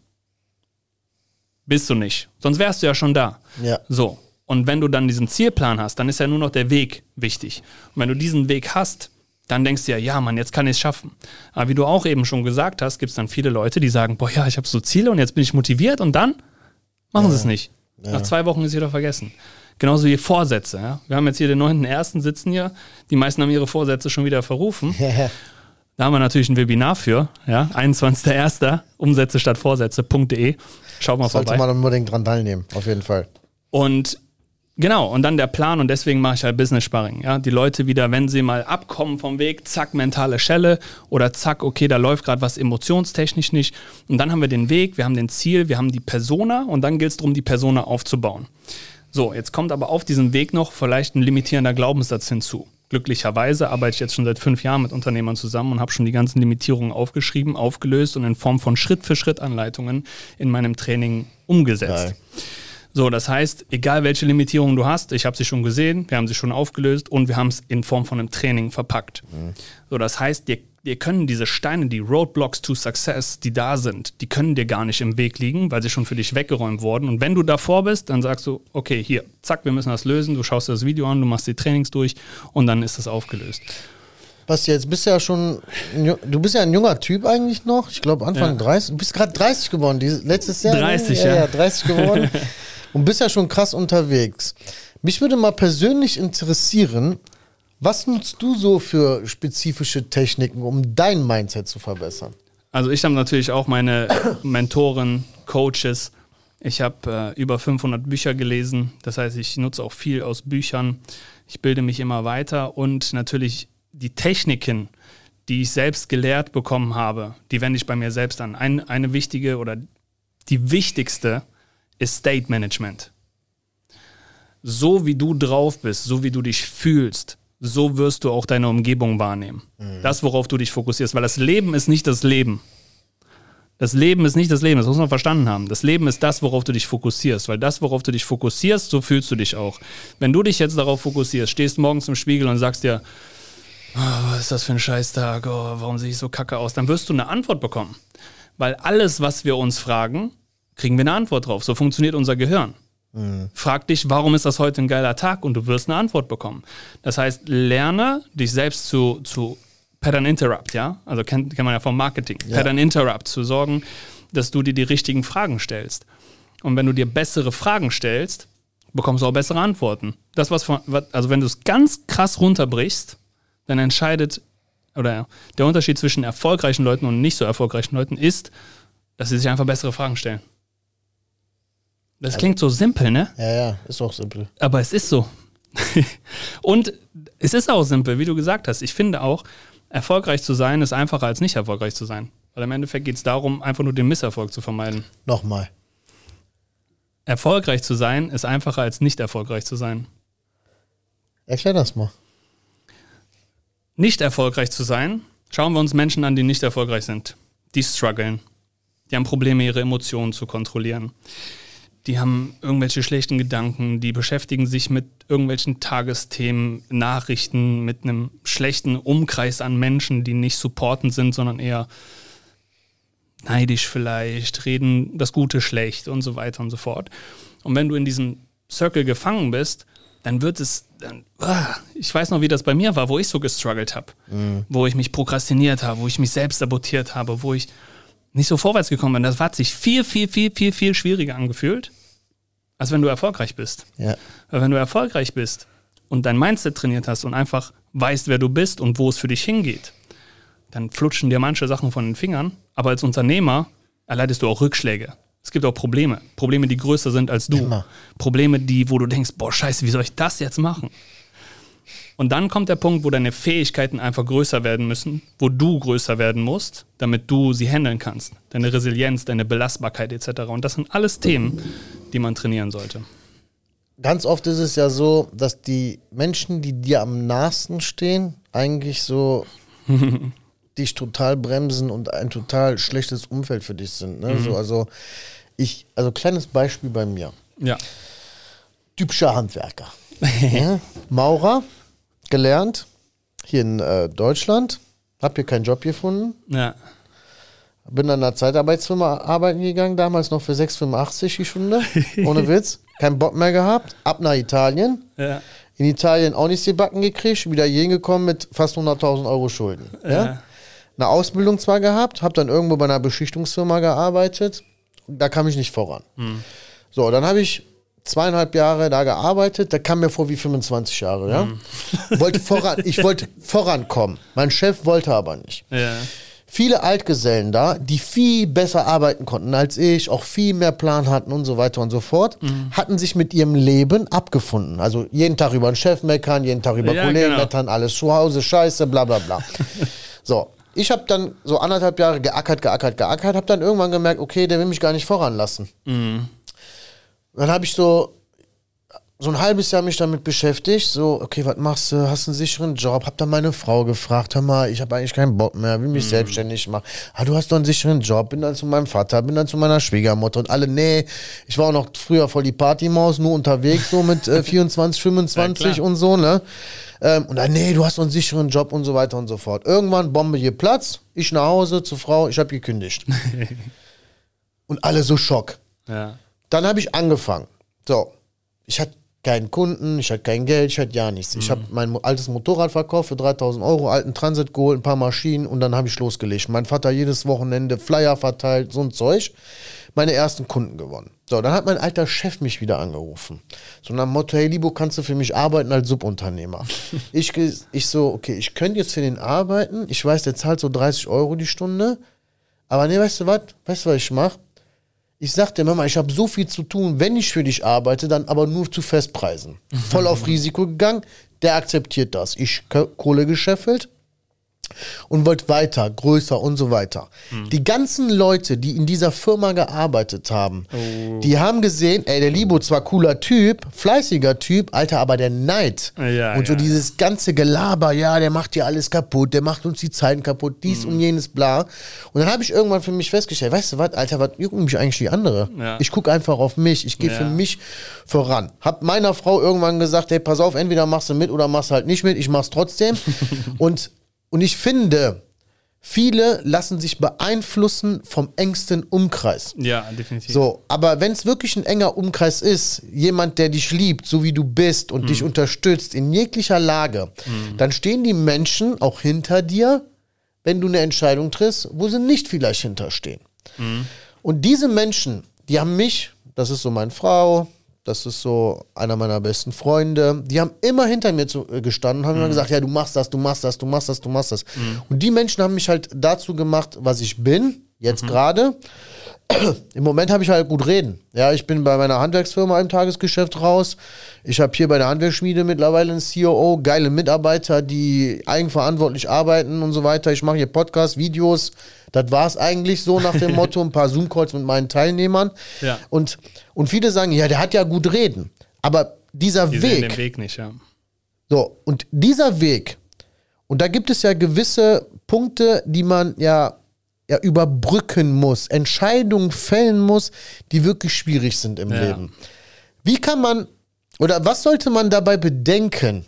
Bist du nicht. Sonst wärst du ja schon da. Ja. So. Und wenn du dann diesen Zielplan hast, dann ist ja nur noch der Weg wichtig. Und wenn du diesen Weg hast, dann denkst du ja, ja, Mann, jetzt kann ich es schaffen. Aber wie du auch eben schon gesagt hast, gibt es dann viele Leute, die sagen, boah, ja, ich habe so Ziele und jetzt bin ich motiviert und dann machen sie es nicht. Nach zwei Wochen ist wieder vergessen. Genauso wie Vorsätze. Ja? Wir haben jetzt hier den 9.1. sitzen hier. Die meisten haben ihre Vorsätze schon wieder verrufen. Da haben wir natürlich ein Webinar für, ja, 21.01. Umsätze statt Vorsätze.de. Schaut mal Sollte vorbei. man unbedingt dran teilnehmen, auf jeden Fall. Und genau, und dann der Plan und deswegen mache ich halt Business Sparring. Ja? Die Leute wieder, wenn sie mal abkommen vom Weg, zack, mentale Schelle oder zack, okay, da läuft gerade was emotionstechnisch nicht. Und dann haben wir den Weg, wir haben den Ziel, wir haben die Persona und dann gilt es darum, die Persona aufzubauen. So, jetzt kommt aber auf diesem Weg noch vielleicht ein limitierender Glaubenssatz hinzu. Glücklicherweise arbeite ich jetzt schon seit fünf Jahren mit Unternehmern zusammen und habe schon die ganzen Limitierungen aufgeschrieben, aufgelöst und in Form von Schritt-für-Schritt-Anleitungen in meinem Training umgesetzt. Geil. So, das heißt, egal welche Limitierungen du hast, ich habe sie schon gesehen, wir haben sie schon aufgelöst und wir haben es in Form von einem Training verpackt. So, das heißt, dir, dir können diese Steine, die Roadblocks to Success, die da sind, die können dir gar nicht im Weg liegen, weil sie schon für dich weggeräumt wurden. Und wenn du davor bist, dann sagst du, okay, hier, zack, wir müssen das lösen, du schaust dir das Video an, du machst die Trainings durch und dann ist das aufgelöst. Basti, jetzt bist du ja schon, du bist ja ein junger Typ eigentlich noch. Ich glaube Anfang Ja. 30. Du bist gerade 30 geworden, dieses, letztes Jahr. ne? 30, ja. ja. ja. 30 geworden. und bist ja schon krass unterwegs. Mich würde mal persönlich interessieren, was nutzt du so für spezifische Techniken, um dein Mindset zu verbessern? Also ich habe natürlich auch meine Mentoren, Coaches. Ich habe äh, über 500 Bücher gelesen. Das heißt, ich nutze auch viel aus Büchern. Ich bilde mich immer weiter und natürlich die Techniken, die ich selbst gelehrt bekommen habe, die wende ich bei mir selbst an. Ein, eine wichtige oder die wichtigste ist State Management. So wie du drauf bist, so wie du dich fühlst, so wirst du auch deine Umgebung wahrnehmen. Das, worauf du dich fokussierst, weil das Leben ist nicht das Leben. Das Leben ist nicht das Leben, das muss man verstanden haben. Das Leben ist das, worauf du dich fokussierst, weil das, worauf du dich fokussierst, so fühlst du dich auch. Wenn du dich jetzt darauf fokussierst, stehst morgens im Spiegel und sagst dir, oh, was ist das für ein Scheißtag, oh, warum sehe ich so kacke aus, dann wirst du eine Antwort bekommen. Weil alles, was wir uns fragen, kriegen wir eine Antwort drauf. So funktioniert unser Gehirn. Frag dich, warum ist das heute ein geiler Tag und du wirst eine Antwort bekommen. Das heißt, lerne dich selbst zu, zu Pattern Interrupt, ja? Also kennt, kennt man ja vom Marketing. Pattern Interrupt, zu sorgen, dass du dir die richtigen Fragen stellst. Und wenn du dir bessere Fragen stellst, bekommst du auch bessere Antworten. Das, was von, also wenn du es ganz krass runterbrichst, dann entscheidet, oder der Unterschied zwischen erfolgreichen Leuten und nicht so erfolgreichen Leuten ist, dass sie sich einfach bessere Fragen stellen. Das klingt so simpel, ne? Ja, ja, ist auch simpel. Aber es ist so. und es ist auch simpel, wie du gesagt hast. Ich finde auch, erfolgreich zu sein ist einfacher als nicht erfolgreich zu sein. Weil im Endeffekt geht es darum, einfach nur den Misserfolg zu vermeiden. Nochmal. Erfolgreich zu sein ist einfacher als nicht erfolgreich zu sein. Erklär das mal. Nicht erfolgreich zu sein, schauen wir uns Menschen an, die nicht erfolgreich sind. Die strugglen. Die haben Probleme, ihre Emotionen zu kontrollieren. Die haben irgendwelche schlechten Gedanken, die beschäftigen sich mit irgendwelchen Tagesthemen, Nachrichten, mit einem schlechten Umkreis an Menschen, die nicht supportend sind, sondern eher neidisch vielleicht, reden das Gute schlecht und so weiter und so fort. Und wenn du in diesem Circle gefangen bist, dann wird es, dann, ah, ich weiß noch, wie das bei mir war, wo ich so gestruggelt habe, wo ich mich prokrastiniert habe, wo ich mich selbst sabotiert habe, wo ich nicht so vorwärts gekommen bin. Das hat sich viel, viel, viel, viel, viel schwieriger angefühlt, als wenn du erfolgreich bist. Ja. Weil wenn du erfolgreich bist und dein Mindset trainiert hast und einfach weißt, wer du bist und wo es für dich hingeht, dann flutschen dir manche Sachen von den Fingern. Aber als Unternehmer erleidest du auch Rückschläge. Es gibt auch Probleme. Probleme, die größer sind als du. Immer. Probleme, die, wo du denkst, boah, scheiße, wie soll ich das jetzt machen? Und dann kommt der Punkt, wo deine Fähigkeiten einfach größer werden müssen, wo du größer werden musst, damit du sie handeln kannst. Deine Resilienz, deine Belastbarkeit etc. Und das sind alles Themen, die man trainieren sollte. Ganz oft ist es ja so, dass die Menschen, die dir am nahesten stehen, eigentlich so dich total bremsen und ein total schlechtes Umfeld für dich sind. Ne? So, also ich, also kleines Beispiel bei mir. Ja. Typischer Handwerker. ja? Maurer, gelernt, hier in äh, Deutschland, hab hier keinen Job gefunden, Ja. bin dann in einer Zeitarbeitsfirma arbeiten gegangen, damals noch für 6,85 die Stunde, ohne Witz, keinen Bock mehr gehabt, ab nach Italien, Ja. in Italien auch nicht die Backen gekriegt, wieder hier hingekommen mit fast 100.000 Euro Schulden. Ja? Ja. Eine Ausbildung zwar gehabt, habe dann irgendwo bei einer Beschichtungsfirma gearbeitet, da kam ich nicht voran. So, dann habe ich zweieinhalb Jahre da gearbeitet, da kam mir vor wie 25 Jahre, ja. Wollte voran, ich wollte vorankommen. Mein Chef wollte aber nicht. Ja. Viele Altgesellen da, die viel besser arbeiten konnten als ich, auch viel mehr Plan hatten und so weiter und so fort, hatten sich mit ihrem Leben abgefunden. Also jeden Tag über den Chef meckern, jeden Tag über Ja, Kollegen genau. meckern, alles zu Hause, scheiße, bla bla bla. so, ich habe dann so anderthalb Jahre geackert, geackert, geackert, habe dann irgendwann gemerkt, okay, der will mich gar nicht voranlassen. Dann habe ich so so ein halbes Jahr mich damit beschäftigt, so, okay, was machst du, hast einen sicheren Job, hab dann meine Frau gefragt, hör mal, ich habe eigentlich keinen Bock mehr, will mich selbstständig machen. Ah, du hast doch einen sicheren Job, bin dann zu meinem Vater, bin dann zu meiner Schwiegermutter und alle, nee, ich war auch noch früher voll die Partymaus, nur unterwegs, so mit äh, 24, 25 Ja, und so, ne. Ähm, und dann, nee, du hast doch einen sicheren Job und so weiter und so fort. Irgendwann Bombe hier Platz, ich nach Hause zur Frau, ich habe gekündigt. und alle so Schock. Ja. Dann habe ich angefangen. So, ich hatte keinen Kunden, ich hatte kein Geld, ich hatte ja nichts. Ich habe mein altes Motorrad verkauft für 3000 Euro, alten Transit geholt, ein paar Maschinen und dann habe ich losgelegt. Mein Vater jedes Wochenende Flyer verteilt, so ein Zeug. Meine ersten Kunden gewonnen. So, dann hat mein alter Chef mich wieder angerufen. So nach dem Motto, hey Libo, kannst du für mich arbeiten als Subunternehmer? ich, ich so, okay, ich könnte jetzt für den arbeiten. Ich weiß, der zahlt so 30 Euro die Stunde. Aber nee, weißt du was? Weißt du, was ich mache? Ich sag dir, Mama, ich habe so viel zu tun, wenn ich für dich arbeite, dann aber nur zu Festpreisen. Voll auf Risiko gegangen, der akzeptiert das. Ich Ko- Kohle gescheffelt und wollte weiter, größer und so weiter. Die ganzen Leute, die in dieser Firma gearbeitet haben, die haben gesehen, ey, der Libo zwar cooler Typ, fleißiger Typ, Alter, aber der Neid Ja, und so ja. dieses ganze Gelaber, ja, der macht dir alles kaputt, der macht uns die Zeiten kaputt, dies Mhm. und jenes, bla. Und dann habe ich irgendwann für mich festgestellt, weißt du was, Alter, was jucken mich eigentlich die andere? Ja. Ich gucke einfach auf mich, ich gehe Ja. für mich voran. Hab meiner Frau irgendwann gesagt, hey, pass auf, entweder machst du mit oder machst halt nicht mit, ich mach's trotzdem. und, und ich finde, viele lassen sich beeinflussen vom engsten Umkreis. Ja, definitiv. So, aber wenn es wirklich ein enger Umkreis ist, jemand, der dich liebt, so wie du bist und dich unterstützt in jeglicher Lage, dann stehen die Menschen auch hinter dir, wenn du eine Entscheidung triffst, wo sie nicht vielleicht hinterstehen. Und diese Menschen, die haben mich, das ist so meine Frau, das ist so einer meiner besten Freunde, die haben immer hinter mir zu, äh, gestanden und haben immer gesagt, ja, du machst das, du machst das, du machst das, du machst das. Und die Menschen haben mich halt dazu gemacht, was ich bin, jetzt gerade. Im Moment habe ich halt gut reden. Ja, ich bin bei meiner Handwerksfirma im Tagesgeschäft raus. Ich habe hier bei der Handwerksschmiede mittlerweile einen COO, geile Mitarbeiter, die eigenverantwortlich arbeiten und so weiter. Ich mache hier Podcasts, Videos. Das war es eigentlich so nach dem Motto, ein paar Zoom-Calls mit meinen Teilnehmern. Ja. Und, und viele sagen, ja, der hat ja gut reden. Aber dieser Die sehen Weg, den Weg nicht, ja. so, und dieser Weg, und da gibt es ja gewisse Punkte, die man ja, ja überbrücken muss, Entscheidungen fällen muss, die wirklich schwierig sind im Ja. Leben. Wie kann man, oder was sollte man dabei bedenken,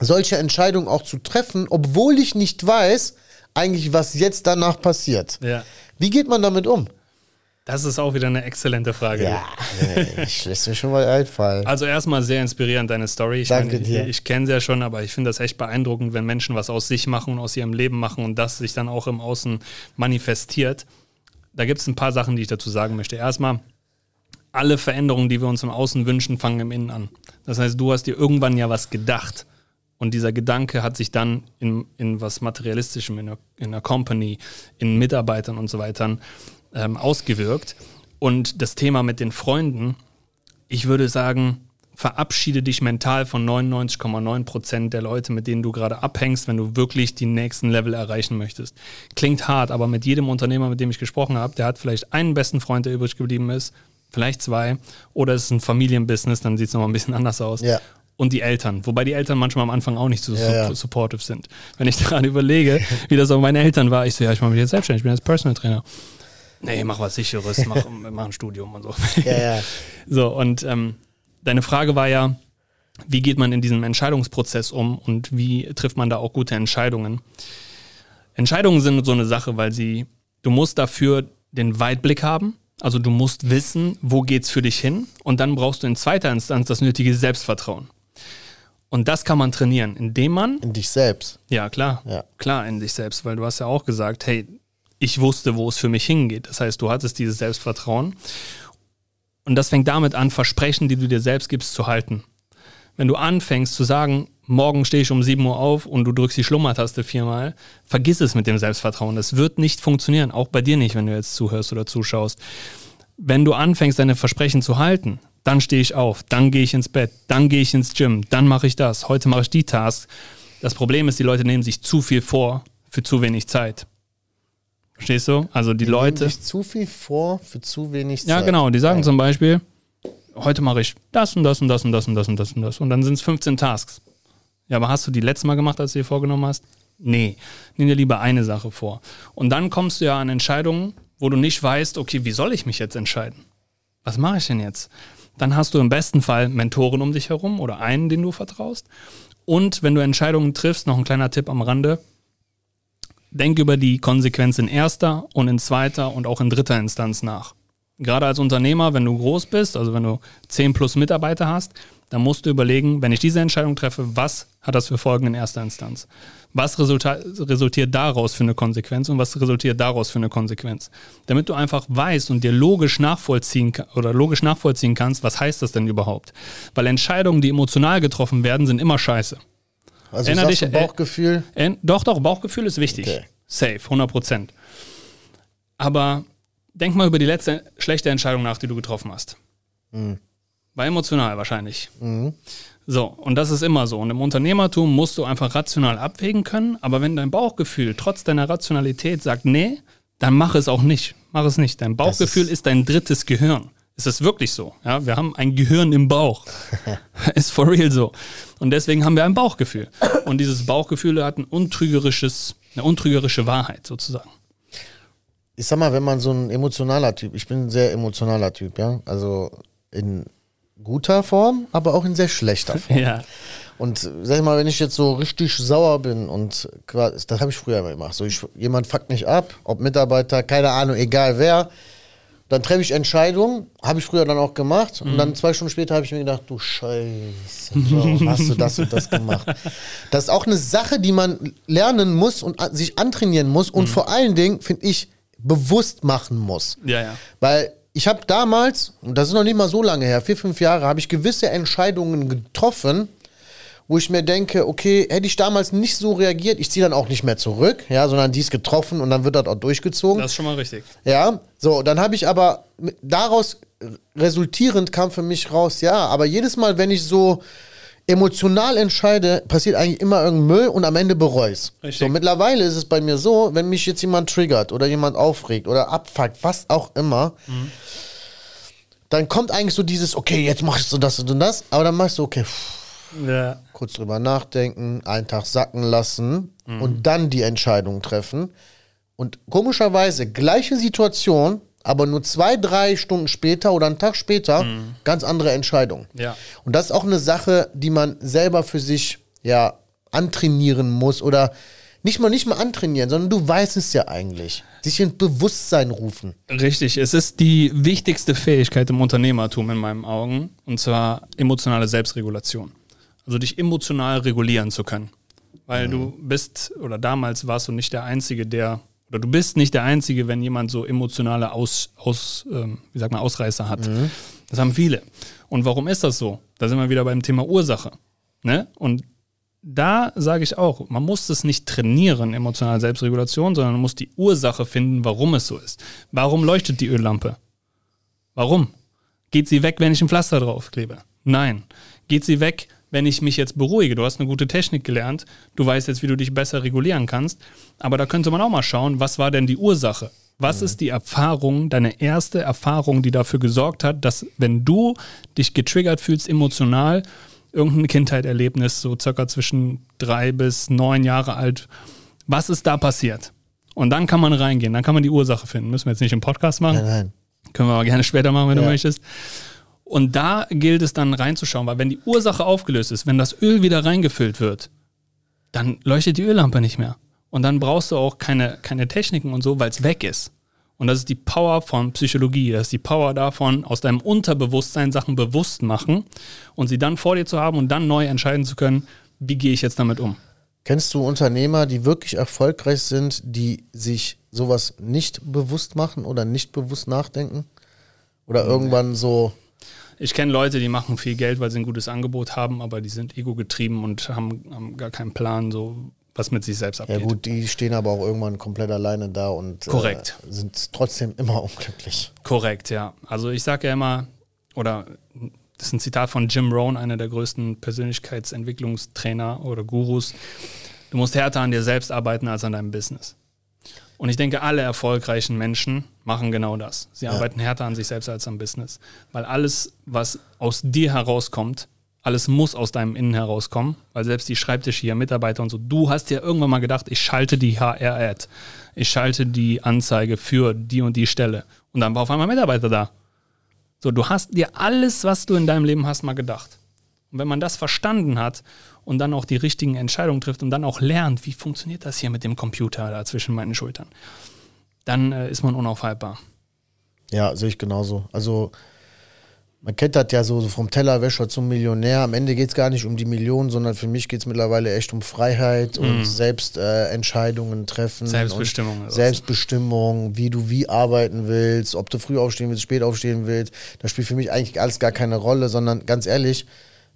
solche Entscheidungen auch zu treffen, obwohl ich nicht weiß, eigentlich, was jetzt danach passiert? Ja. Wie geht man damit um? Das ist auch wieder eine exzellente Frage. ich lässt mir schon mal einfallen. Also erstmal sehr inspirierend deine Story. Ich Danke meine, dir. Ich, ich kenne sie ja schon, aber ich finde das echt beeindruckend, wenn Menschen was aus sich machen und aus ihrem Leben machen und das sich dann auch im Außen manifestiert. Da gibt es ein paar Sachen, die ich dazu sagen möchte. Erstmal, alle Veränderungen, die wir uns im Außen wünschen, fangen im Innen an. Das heißt, du hast dir irgendwann ja was gedacht. Und dieser Gedanke hat sich dann in, in was Materialistischem, in einer, in einer Company, in Mitarbeitern und so weiter ähm, ausgewirkt. Und das Thema mit den Freunden, ich würde sagen, verabschiede dich mental von 99,9 Prozent der Leute, mit denen du gerade abhängst, wenn du wirklich die nächsten Level erreichen möchtest. Klingt hart, aber mit jedem Unternehmer, mit dem ich gesprochen habe, der hat vielleicht einen besten Freund, der übrig geblieben ist, vielleicht zwei, oder es ist ein Familienbusiness, dann sieht es nochmal ein bisschen anders aus. Ja. Und die Eltern, wobei die Eltern manchmal am Anfang auch nicht so Ja, ja. su- supportive sind. Wenn ich daran überlege, wie das auch meine Eltern war, ich so, ja, ich mache mich jetzt selbstständig, ich bin jetzt Personal Trainer. Nee, mach was Sicheres, mach, mach ein Studium und so. Ja, ja. So, und ähm, deine Frage war ja, wie geht man in diesem Entscheidungsprozess um und wie trifft man da auch gute Entscheidungen? Entscheidungen sind so eine Sache, weil sie, du musst dafür den Weitblick haben, also du musst wissen, wo geht's für dich hin und dann brauchst du in zweiter Instanz das nötige Selbstvertrauen. Und das kann man trainieren, indem man In dich selbst. ja, klar. Ja. Klar in dich selbst, weil du hast ja auch gesagt, hey, ich wusste, wo es für mich hingeht. Das heißt, du hattest dieses Selbstvertrauen. Und das fängt damit an, Versprechen, die du dir selbst gibst, zu halten. Wenn du anfängst zu sagen, morgen stehe ich um 7 Uhr auf und du drückst die Schlummertaste viermal, vergiss es mit dem Selbstvertrauen. Das wird nicht funktionieren, auch bei dir nicht, wenn du jetzt zuhörst oder zuschaust. Wenn du anfängst, deine Versprechen zu halten, dann stehe ich auf, dann gehe ich ins Bett, dann gehe ich ins Gym, dann mache ich das, heute mache ich die Tasks. Das Problem ist, die Leute nehmen sich zu viel vor für zu wenig Zeit. Verstehst du? Also die Leute. Nehmen sich zu viel vor für zu wenig Zeit. Ja, genau. Die sagen zum Beispiel, heute mache ich das und das und das und das und das und das und das. Und dann sind es 15 Tasks. Ja, aber hast du die letzte Mal gemacht, als du dir vorgenommen hast? Nee. Nimm dir lieber eine Sache vor. Und dann kommst du ja an Entscheidungen, wo du nicht weißt, okay, wie soll ich mich jetzt entscheiden? Was mache ich denn jetzt? Dann hast du im besten Fall Mentoren um dich herum oder einen, den du vertraust. Und wenn du Entscheidungen triffst, noch ein kleiner Tipp am Rande, denk über die Konsequenz in erster und in zweiter und auch in dritter Instanz nach. Gerade als Unternehmer, wenn du groß bist, also wenn du 10 plus Mitarbeiter hast, dann musst du überlegen, wenn ich diese Entscheidung treffe, was hat das für Folgen in erster Instanz? Was resultiert daraus für eine Konsequenz und was resultiert daraus für eine Konsequenz? Damit du einfach weißt und dir logisch nachvollziehen oder logisch nachvollziehen kannst, was heißt das denn überhaupt? Weil Entscheidungen, die emotional getroffen werden, sind immer scheiße. Also Erinner dich, äh, Bauchgefühl. Äh, doch, doch, Bauchgefühl ist wichtig. Okay. Safe, 100 Prozent. Aber denk mal über die letzte schlechte Entscheidung nach, die du getroffen hast. War emotional wahrscheinlich. So, und das ist immer so. Und im Unternehmertum musst du einfach rational abwägen können. Aber wenn dein Bauchgefühl trotz deiner Rationalität sagt, nee, dann mach es auch nicht. Mach es nicht. Dein Bauchgefühl ist- ist, dein drittes Gehirn. Es ist wirklich so. Ja, wir haben ein Gehirn im Bauch. ist for real so. Und deswegen haben wir ein Bauchgefühl. Und dieses Bauchgefühl hat ein untrügerisches, eine untrügerische Wahrheit sozusagen. Ich sag mal, wenn man so ein emotionaler Typ, ich bin ein sehr emotionaler Typ, ja. Also in guter Form, aber auch in sehr schlechter Form. Ja. Und sag ich mal, wenn ich jetzt so richtig sauer bin und quasi, das habe ich früher immer gemacht, so ich, jemand fuckt mich ab, ob Mitarbeiter, keine Ahnung, egal wer, dann treffe ich Entscheidungen, habe ich früher dann auch gemacht und dann zwei Stunden später habe ich mir gedacht, du Scheiße, warum hast du das und das gemacht? Das ist auch eine Sache, die man lernen muss und sich antrainieren muss und vor allen Dingen, finde ich, bewusst machen muss. Ja, ja. Weil ich habe damals, und das ist noch nicht mal so lange her, vier, fünf Jahre, habe ich gewisse Entscheidungen getroffen, wo ich mir denke, okay, hätte ich damals nicht so reagiert, ich ziehe dann auch nicht mehr zurück, ja, sondern die ist getroffen und dann wird das auch durchgezogen. Das ist schon mal richtig. Ja, so, dann habe ich aber daraus resultierend kam für mich raus, ja, aber jedes Mal, wenn ich so emotional entscheide, passiert eigentlich immer irgendein Müll und am Ende bereue es. Richtig. So, mittlerweile ist es bei mir so, wenn mich jetzt jemand triggert oder jemand aufregt oder abfuckt, was auch immer, dann kommt eigentlich so dieses, okay, jetzt machst du das und das, aber dann machst du, okay, pff, Ja. kurz drüber nachdenken, einen Tag sacken lassen und dann die Entscheidung treffen. Und komischerweise gleiche Situation, aber nur zwei, drei Stunden später oder einen Tag später, ganz andere Entscheidung. Ja. Und das ist auch eine Sache, die man selber für sich ja antrainieren muss oder nicht mal nicht mal antrainieren, sondern du weißt es ja eigentlich. Sich in Bewusstsein rufen. Richtig, es ist die wichtigste Fähigkeit im Unternehmertum in meinen Augen, und zwar emotionale Selbstregulation. Also dich emotional regulieren zu können. Weil du bist, oder damals warst du nicht der Einzige, der, oder du bist nicht der Einzige, wenn jemand so emotionale Aus, aus, ähm, wie sagt man, Ausreißer hat. Das haben viele. Und warum ist das so? Da sind wir wieder beim Thema Ursache. Ne? Und da sage ich auch, man muss es nicht trainieren, emotionale Selbstregulation, sondern man muss die Ursache finden, warum es so ist. Warum leuchtet die Öllampe? Warum? Geht sie weg, wenn ich ein Pflaster drauf klebe? Nein. Geht sie weg, wenn ich mich jetzt beruhige? Du hast eine gute Technik gelernt, du weißt jetzt, wie du dich besser regulieren kannst. Aber da könnte man auch mal schauen, was war denn die Ursache? Was ist die Erfahrung, deine erste Erfahrung, die dafür gesorgt hat, dass wenn du dich getriggert fühlst emotional, irgendein Kindheitserlebnis, so circa zwischen drei bis neun Jahre alt, was ist da passiert? Und dann kann man reingehen, dann kann man die Ursache finden. Müssen wir jetzt nicht im Podcast machen. Nein, nein. Können wir aber gerne später machen, wenn Ja. du möchtest. Und da gilt es dann reinzuschauen, weil wenn die Ursache aufgelöst ist, wenn das Öl wieder reingefüllt wird, dann leuchtet die Öllampe nicht mehr. Und dann brauchst du auch keine, keine Techniken und so, weil es weg ist. Und das ist die Power von Psychologie. Das ist die Power davon, aus deinem Unterbewusstsein Sachen bewusst machen und sie dann vor dir zu haben und dann neu entscheiden zu können, wie gehe ich jetzt damit um. Kennst du Unternehmer, die wirklich erfolgreich sind, die sich sowas nicht bewusst machen oder nicht bewusst nachdenken? Oder irgendwann so, Ich kenne Leute, die machen viel Geld, weil sie ein gutes Angebot haben, aber die sind ego-getrieben und haben, haben gar keinen Plan, so was mit sich selbst ja abgeht. gut, die stehen aber auch irgendwann komplett alleine da und. Äh, sind trotzdem immer unglücklich. Korrekt, ja. Also ich sage ja immer, oder das ist ein Zitat von Jim Rohn, einer der größten Persönlichkeitsentwicklungstrainer oder Gurus. Du musst härter an dir selbst arbeiten als an deinem Business. Und ich denke, alle erfolgreichen Menschen machen genau das. Sie arbeiten härter an sich selbst als am Business. Weil alles, was aus dir herauskommt, alles muss aus deinem Innen herauskommen. Weil selbst die Schreibtische hier, Mitarbeiter und so, du hast ja irgendwann mal gedacht, ich schalte die HR-Ad. Ich schalte die Anzeige für die und die Stelle. Und dann war auf einmal Mitarbeiter da. So, du hast dir alles, was du in deinem Leben hast, mal gedacht. Und wenn man das verstanden hat und dann auch die richtigen Entscheidungen trifft und dann auch lernt, wie funktioniert das hier mit dem Computer da zwischen meinen Schultern, dann äh, ist man unaufhaltbar. Ja, sehe ich genauso. Also man kennt das ja so, so vom Tellerwäscher zum Millionär. Am Ende geht es gar nicht um die Millionen, sondern für mich geht es mittlerweile echt um Freiheit und Selbstentscheidungen äh, treffen. Selbstbestimmung ist Selbstbestimmung, wie du wie arbeiten willst, ob du früh aufstehen willst, spät aufstehen willst. Das spielt für mich eigentlich alles gar keine Rolle, sondern ganz ehrlich,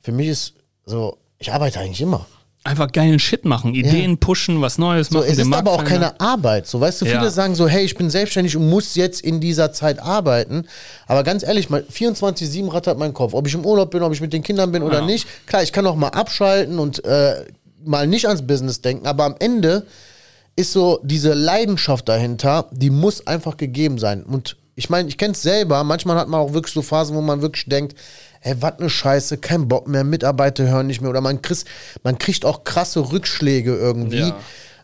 für mich ist so, ich arbeite eigentlich immer. Einfach geilen Shit machen, Ideen pushen, was Neues So, machen. es den ist Markt aber auch keine Arbeit. So, weißt du, viele Ja. sagen so, hey, ich bin selbstständig und muss jetzt in dieser Zeit arbeiten. Aber ganz ehrlich, mal 24-7 rattert mein Kopf. Ob ich im Urlaub bin, ob ich mit den Kindern bin oder Ja. nicht. Klar, ich kann auch mal abschalten und äh, mal nicht ans Business denken. Aber am Ende ist so diese Leidenschaft dahinter, die muss einfach gegeben sein. Und ich meine, ich kenne es selber. Manchmal hat man auch wirklich so Phasen, wo man wirklich denkt, ey, was eine Scheiße, kein Bock mehr, Mitarbeiter hören nicht mehr. Oder man kriegt, man kriegt auch krasse Rückschläge irgendwie. Ja.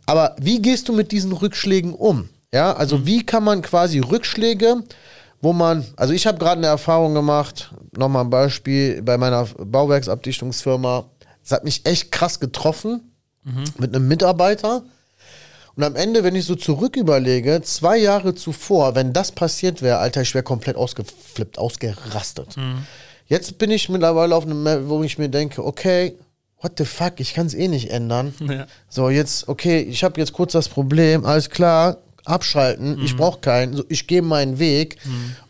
Aber wie gehst du mit diesen Rückschlägen um? Ja, also wie kann man quasi Rückschläge, wo man, also ich habe gerade eine Erfahrung gemacht, nochmal ein Beispiel bei meiner Bauwerksabdichtungsfirma. Es hat mich echt krass getroffen mit einem Mitarbeiter. Und am Ende, wenn ich so zurück überlege, zwei Jahre zuvor, wenn das passiert wäre, Alter, ich wäre komplett ausgeflippt, ausgerastet. Jetzt bin ich mittlerweile auf einem, Level, wo ich mir denke, okay, what the fuck, ich kann es eh nicht ändern. Ja. So, jetzt, okay, ich habe jetzt kurz das Problem, alles klar, abschalten, ich brauche keinen, so, ich gehe meinen Weg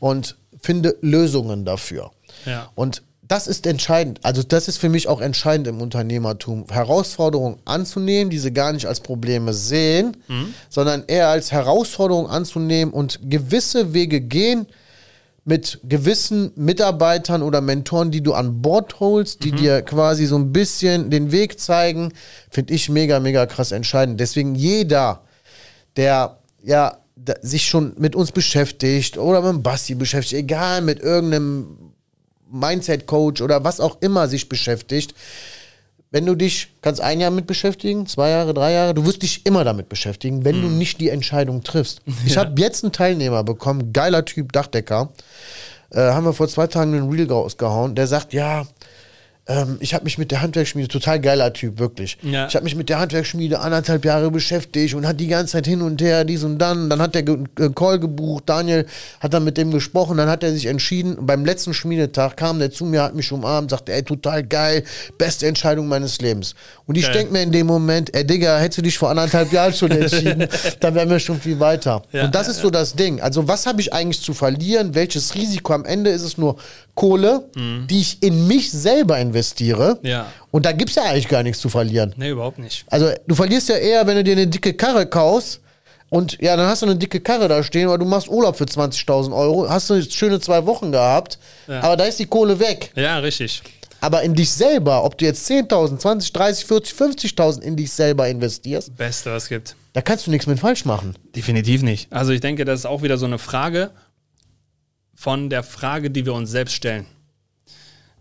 und finde Lösungen dafür. Ja. Und das ist entscheidend. Also das ist für mich auch entscheidend im Unternehmertum. Herausforderungen anzunehmen, diese gar nicht als Probleme sehen, sondern eher als Herausforderung anzunehmen und gewisse Wege gehen mit gewissen Mitarbeitern oder Mentoren, die du an Bord holst, die dir quasi so ein bisschen den Weg zeigen, finde ich mega, mega krass entscheidend. Deswegen jeder, der ja sich schon mit uns beschäftigt oder mit dem Basti beschäftigt, egal mit irgendeinem Mindset-Coach oder was auch immer sich beschäftigt, wenn du dich, kannst ein Jahr mit beschäftigen, zwei Jahre, drei Jahre, du wirst dich immer damit beschäftigen, wenn du nicht die Entscheidung triffst. Ich habe jetzt einen Teilnehmer bekommen, geiler Typ, Dachdecker, äh, haben wir vor zwei Tagen einen Reel rausgehauen, der sagt, ja, ähm, ich habe mich mit der Handwerksschmiede, total geiler Typ, wirklich. Ja. Ich habe mich mit der Handwerksschmiede anderthalb Jahre beschäftigt und hat die ganze Zeit hin und her, dies und dann. Dann hat der ge- äh, Call gebucht, Daniel hat dann mit dem gesprochen, dann hat er sich entschieden. Und beim letzten Schmiedetag kam der zu mir, hat mich umarmt, sagte, ey, total geil, beste Entscheidung meines Lebens. Und ich denke mir in dem Moment, ey Digga, hättest du dich vor anderthalb Jahren schon entschieden, dann wären wir schon viel weiter. Ja, und das ja, ist so das Ding. Also was habe ich eigentlich zu verlieren? Welches Risiko? Am Ende ist es nur Kohle, die ich in mich selber investiere. Mhm. Ja. Und da gibt es ja eigentlich gar nichts zu verlieren. Nee, überhaupt nicht. Also du verlierst ja eher, wenn du dir eine dicke Karre kaufst und ja, dann hast du eine dicke Karre da stehen, weil du machst Urlaub für 20.000 Euro, hast du schöne zwei Wochen gehabt, Ja. aber da ist die Kohle weg. Ja, richtig. Aber in dich selber, ob du jetzt 10.000, 20, 30, 40, 50.000 in dich selber investierst, Beste, was es gibt. da kannst du nichts mit falsch machen. Definitiv nicht. Also ich denke, das ist auch wieder so eine Frage von der Frage, die wir uns selbst stellen.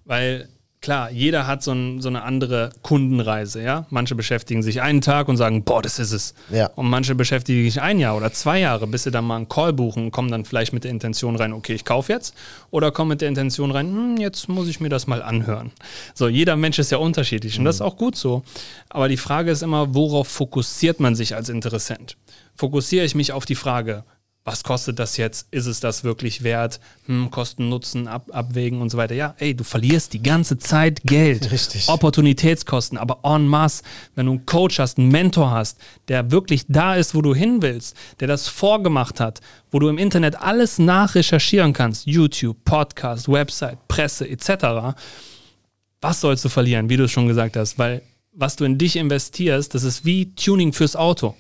Weil klar, jeder hat so, ein, so eine andere Kundenreise, ja. Manche beschäftigen sich einen Tag und sagen, boah, das ist es. Ja. Und manche beschäftigen sich ein Jahr oder zwei Jahre, bis sie dann mal einen Call buchen und kommen dann vielleicht mit der Intention rein, okay, ich kaufe jetzt. Oder kommen mit der Intention rein, hm, jetzt muss ich mir das mal anhören. So, jeder Mensch ist ja unterschiedlich und das ist auch gut so. Aber die Frage ist immer, worauf fokussiert man sich als Interessent? Fokussiere ich mich auf die Frage, was kostet das jetzt? Ist es das wirklich wert? Hm, Kosten, Nutzen, ab, abwägen und so weiter. Ja, ey, du verlierst die ganze Zeit Geld. Richtig. Opportunitätskosten, aber en masse. Wenn du einen Coach hast, einen Mentor hast, der wirklich da ist, wo du hin willst, der das vorgemacht hat, wo du im Internet alles nachrecherchieren kannst, YouTube, Podcast, Website, Presse etc., was sollst du verlieren, wie du es schon gesagt hast? Weil was du in dich investierst, das ist wie Tuning fürs Auto.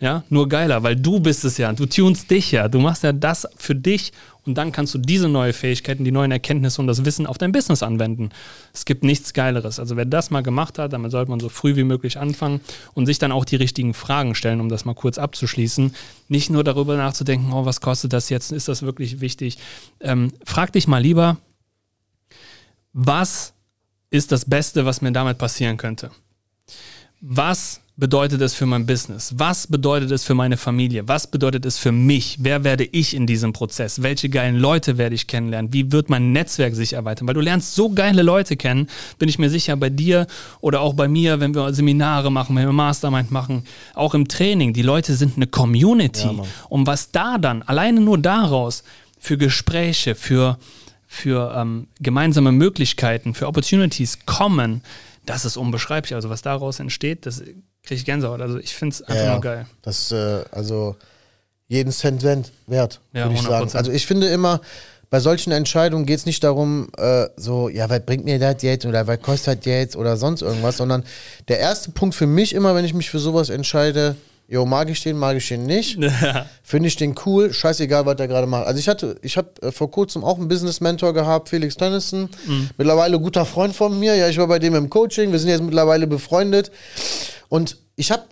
Ja, nur geiler, weil du bist es ja. Du tunst dich ja. Du machst ja das für dich und dann kannst du diese neuen Fähigkeiten, die neuen Erkenntnisse und das Wissen auf dein Business anwenden. Es gibt nichts Geileres. Also wer das mal gemacht hat, damit sollte man so früh wie möglich anfangen und sich dann auch die richtigen Fragen stellen, um das mal kurz abzuschließen. Nicht nur darüber nachzudenken, oh, was kostet das jetzt? Ist das wirklich wichtig? Ähm, frag dich mal lieber, was ist das Beste, was mir damit passieren könnte? Was bedeutet es für mein Business? Was bedeutet es für meine Familie? Was bedeutet es für mich? Wer werde ich in diesem Prozess? Welche geilen Leute werde ich kennenlernen? Wie wird mein Netzwerk sich erweitern? Weil du lernst so geile Leute kennen, bin ich mir sicher, bei dir oder auch bei mir, wenn wir Seminare machen, wenn wir Mastermind machen, auch im Training. Die Leute sind eine Community. Mann. und was da dann, alleine nur daraus, für Gespräche, für, für ähm, gemeinsame Möglichkeiten, für Opportunities kommen, das ist unbeschreiblich. Also was daraus entsteht, das kriege ich Gänsehaut. Also ich finde es einfach Ja, nur geil. Das, äh, also jeden Cent wert, Ja, würde ich sagen. 100%. Also ich finde immer, bei solchen Entscheidungen geht es nicht darum, äh, so, ja, was bringt mir das jetzt oder was kostet das jetzt oder sonst irgendwas, sondern der erste Punkt für mich immer, wenn ich mich für sowas entscheide, jo, mag ich den, mag ich den nicht, finde ich den cool, scheißegal, was der gerade macht. Also ich hatte, ich habe äh, vor kurzem auch einen Business-Mentor gehabt, Felix Tönnissen, mittlerweile guter Freund von mir, ja, ich war bei dem im Coaching, wir sind jetzt mittlerweile befreundet und ich habe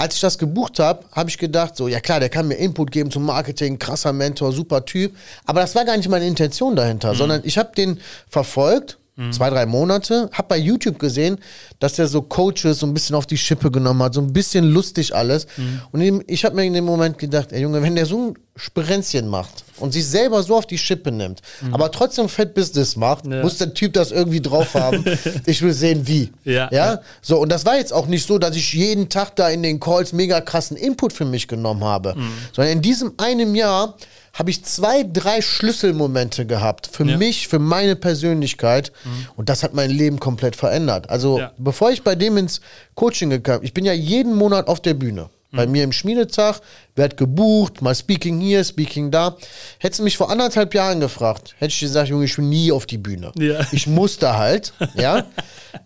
als ich das gebucht habe, habe ich gedacht, so, ja klar, der kann mir Input geben zum Marketing, krasser Mentor, super Typ. Aber das war gar nicht meine Intention dahinter, sondern ich habe den verfolgt, zwei, drei Monate, habe bei YouTube gesehen, dass der so Coaches so ein bisschen auf die Schippe genommen hat, so ein bisschen lustig alles. Und ihm- ich habe mir in dem Moment gedacht, ey Junge, wenn der so ein Sprenzchen macht und sich selber so auf die Schippe nimmt, aber trotzdem Fett Business macht, Ja. muss der Typ das irgendwie drauf haben. ich will sehen, wie. Ja, ja? ja. So, und das war jetzt auch nicht so, dass ich jeden Tag da in den Calls mega krassen Input für mich genommen habe. Mhm. Sondern in diesem einem Jahr habe ich zwei, drei Schlüsselmomente gehabt für Ja. Mhm. mich, für meine Persönlichkeit. Und das hat mein Leben komplett verändert. Also, Ja. bevor ich bei dem ins Coaching gekommen ich bin ja jeden Monat auf der Bühne. Bei Mhm. mir im Schmiedetag, werd gebucht, mal Speaking hier, Speaking da. Hättest du mich vor anderthalb Jahren gefragt, hätte ich gesagt, Junge, ich bin nie auf die Bühne. Ja. Ich musste halt, ja.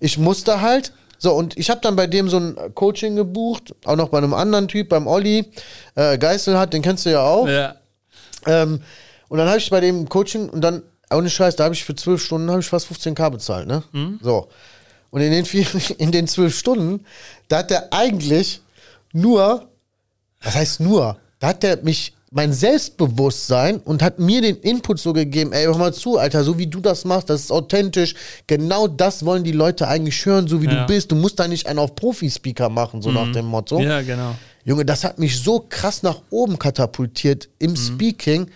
Ich musste halt. So, und ich habe dann bei dem so ein Coaching gebucht, auch noch bei einem anderen Typ, beim Olli, äh, Geißel hat, den kennst du ja auch. Ja. Ähm, und dann habe ich bei dem Coaching und dann, ohne Scheiß, da habe ich für zwölf Stunden habe ich fast 15k bezahlt, ne? So. Und in den, vier, in den zwölf Stunden, da hat der eigentlich nur, was heißt nur, da hat der mich, mein Selbstbewusstsein und hat mir den Input so gegeben, ey, hör mal zu, Alter, so wie du das machst, das ist authentisch. Genau das wollen die Leute eigentlich hören, so wie Ja. du bist. Du musst da nicht einen auf Profi-Speaker machen, so nach dem Motto. ja, genau. Junge, das hat mich so krass nach oben katapultiert im Mhm. Speaking,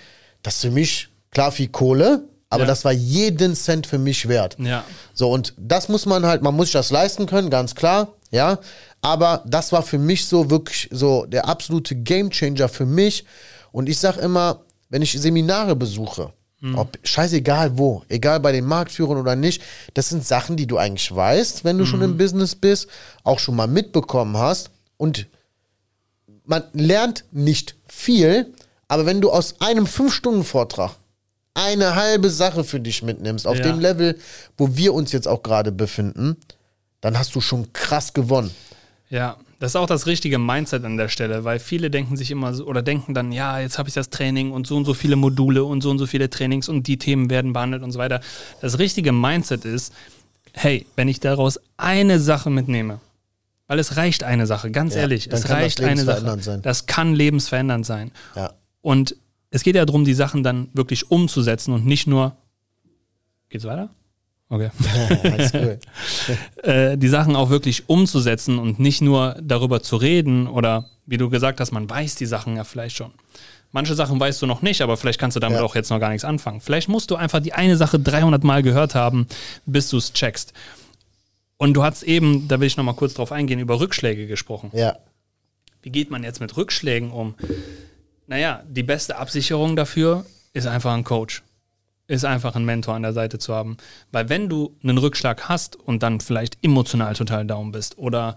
dass für mich, klar viel Kohle, aber Ja. das war jeden Cent für mich wert. Ja. So, und das muss man halt, man muss sich das leisten können, ganz klar, ja. Aber das war für mich so wirklich so der absolute Gamechanger für mich. Und ich sag immer, wenn ich Seminare besuche, ob scheißegal wo, egal bei den Marktführern oder nicht, das sind Sachen, die du eigentlich weißt, wenn du schon im Business bist, auch schon mal mitbekommen hast. Und man lernt nicht viel, aber wenn du aus einem 5-Stunden-Vortrag eine halbe Sache für dich mitnimmst, auf Ja. dem Level, wo wir uns jetzt auch gerade befinden, dann hast du schon krass gewonnen. Ja, das ist auch das richtige Mindset an der Stelle, weil viele denken sich immer so oder denken dann, ja, jetzt habe ich das Training und so und so viele Module und so und so viele Trainings und die Themen werden behandelt und so weiter. Das richtige Mindset ist, hey, wenn ich daraus eine Sache mitnehme, weil es reicht eine Sache, ganz Ja, ehrlich, es reicht eine Sache. sein. Das kann lebensverändernd sein. Ja. Und es geht ja darum, die Sachen dann wirklich umzusetzen und nicht nur. Geht's weiter? Okay. Alles äh, die Sachen auch wirklich umzusetzen und nicht nur darüber zu reden oder wie du gesagt hast, man weiß die Sachen ja vielleicht schon. Manche Sachen weißt du noch nicht, aber vielleicht kannst du damit Ja. auch jetzt noch gar nichts anfangen. Vielleicht musst du einfach die eine Sache 300 Mal gehört haben, bis du es checkst. Und du hast eben, da will ich noch mal kurz drauf eingehen, über Rückschläge gesprochen. Ja. Wie geht man jetzt mit Rückschlägen um? Naja, die beste Absicherung dafür ist einfach ein Coach. Ist einfach ein Mentor an der Seite zu haben. Weil wenn du einen Rückschlag hast und dann vielleicht emotional total down bist oder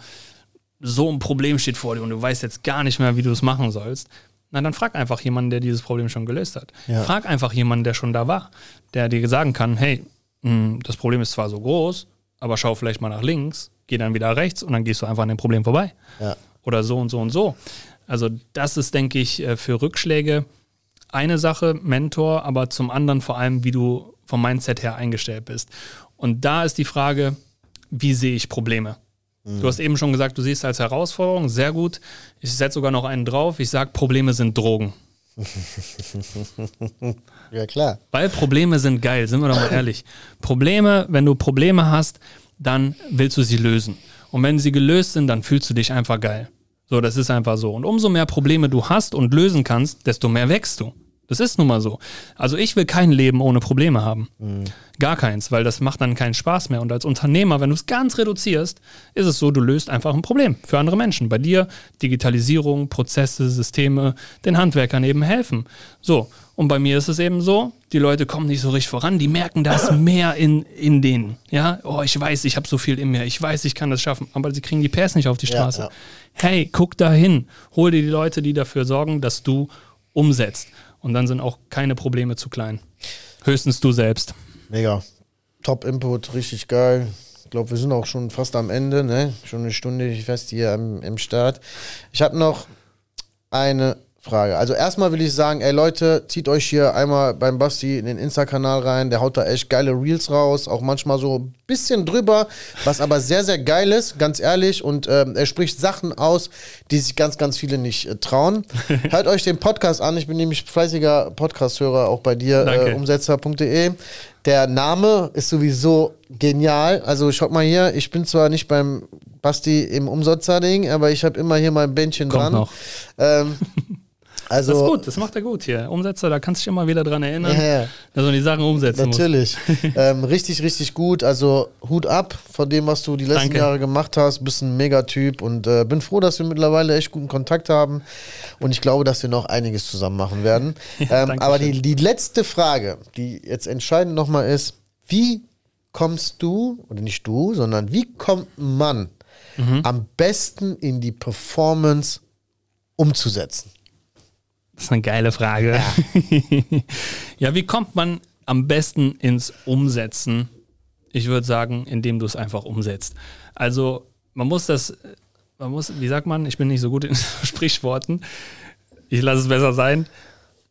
so ein Problem steht vor dir und du weißt jetzt gar nicht mehr, wie du es machen sollst, na dann frag einfach jemanden, der dieses Problem schon gelöst hat. Ja. Frag einfach jemanden, der schon da war, der dir sagen kann, hey, mh, das Problem ist zwar so groß, aber schau vielleicht mal nach links, geh dann wieder rechts und dann gehst du einfach an dem Problem vorbei Ja. oder so und so und so. Also das ist, denke ich, äh, für Rückschläge eine Sache, Mentor, aber zum anderen vor allem, wie du vom Mindset her eingestellt bist. Und da ist die Frage, wie sehe ich Probleme? Du hast eben schon gesagt, du siehst als Herausforderung, sehr gut. Ich setze sogar noch einen drauf. Ich sage, Probleme sind Drogen. Ja, klar. Weil Probleme sind geil, sind wir doch mal ehrlich. Probleme, wenn du Probleme hast, dann willst du sie lösen. Und wenn sie gelöst sind, dann fühlst du dich einfach geil. So, das ist einfach so. Und umso mehr Probleme du hast und lösen kannst, desto mehr wächst du. Das ist nun mal so. Also ich will kein Leben ohne Probleme haben. Gar keins, weil das macht dann keinen Spaß mehr. Und als Unternehmer, wenn du es ganz reduzierst, ist es so, du löst einfach ein Problem für andere Menschen. Bei dir Digitalisierung, Prozesse, Systeme, den Handwerkern eben helfen. So, und bei mir ist es eben so, die Leute kommen nicht so richtig voran, die merken das mehr in, in denen. Ja, oh, ich weiß, ich habe so viel in mir, ich weiß, ich kann das schaffen, aber sie kriegen die PS nicht auf die Ja, Straße. ja. Hey, guck da hin, hol dir die Leute, die dafür sorgen, dass du umsetzt. Und dann sind auch keine Probleme zu klein. Höchstens du selbst. Mega. Top Input, richtig geil. Ich glaube, wir sind auch schon fast am Ende, ne? Schon eine Stunde fest hier am, im Start. Ich habe noch eine Frage. Also erstmal will ich sagen, ey Leute, zieht euch hier einmal beim Basti in den Insta-Kanal rein. Der haut da echt geile Reels raus, auch manchmal so ein bisschen drüber, was aber sehr, sehr geil ist, ganz ehrlich. Und ähm, er spricht Sachen aus, die sich ganz, ganz viele nicht äh, trauen. Hört euch den Podcast an. Ich bin nämlich fleißiger Podcast-Hörer auch bei dir, äh, umsetzer.de. Der Name ist sowieso genial. Also schaut mal hier, ich bin zwar nicht beim Basti im Umsatzer-Ding, aber ich habe immer hier mein Bändchen Kommt dran. noch. Ähm, also, Das ist gut, das macht er gut hier. Umsetzer, da kannst du dich immer wieder dran erinnern, Ja, ja. dass man die Sachen umsetzen muss. Natürlich. ähm, richtig, richtig gut. Also Hut ab von dem, was du die letzten Danke. Jahre gemacht hast. Bist ein Megatyp und äh, bin froh, dass wir mittlerweile echt guten Kontakt haben. Und ich glaube, dass wir noch einiges zusammen machen werden. ähm, danke aber die, die letzte Frage, die jetzt entscheidend nochmal ist, wie kommst du, oder nicht du, sondern wie kommt man Mhm. am besten in die Performance umzusetzen? Das ist eine geile Frage. Ja. wie kommt man am besten ins Umsetzen? Ich würde sagen, indem du es einfach umsetzt. Also, man muss das, man muss, wie sagt man, ich bin nicht so gut in Sprichworten. Ich lasse es besser sein.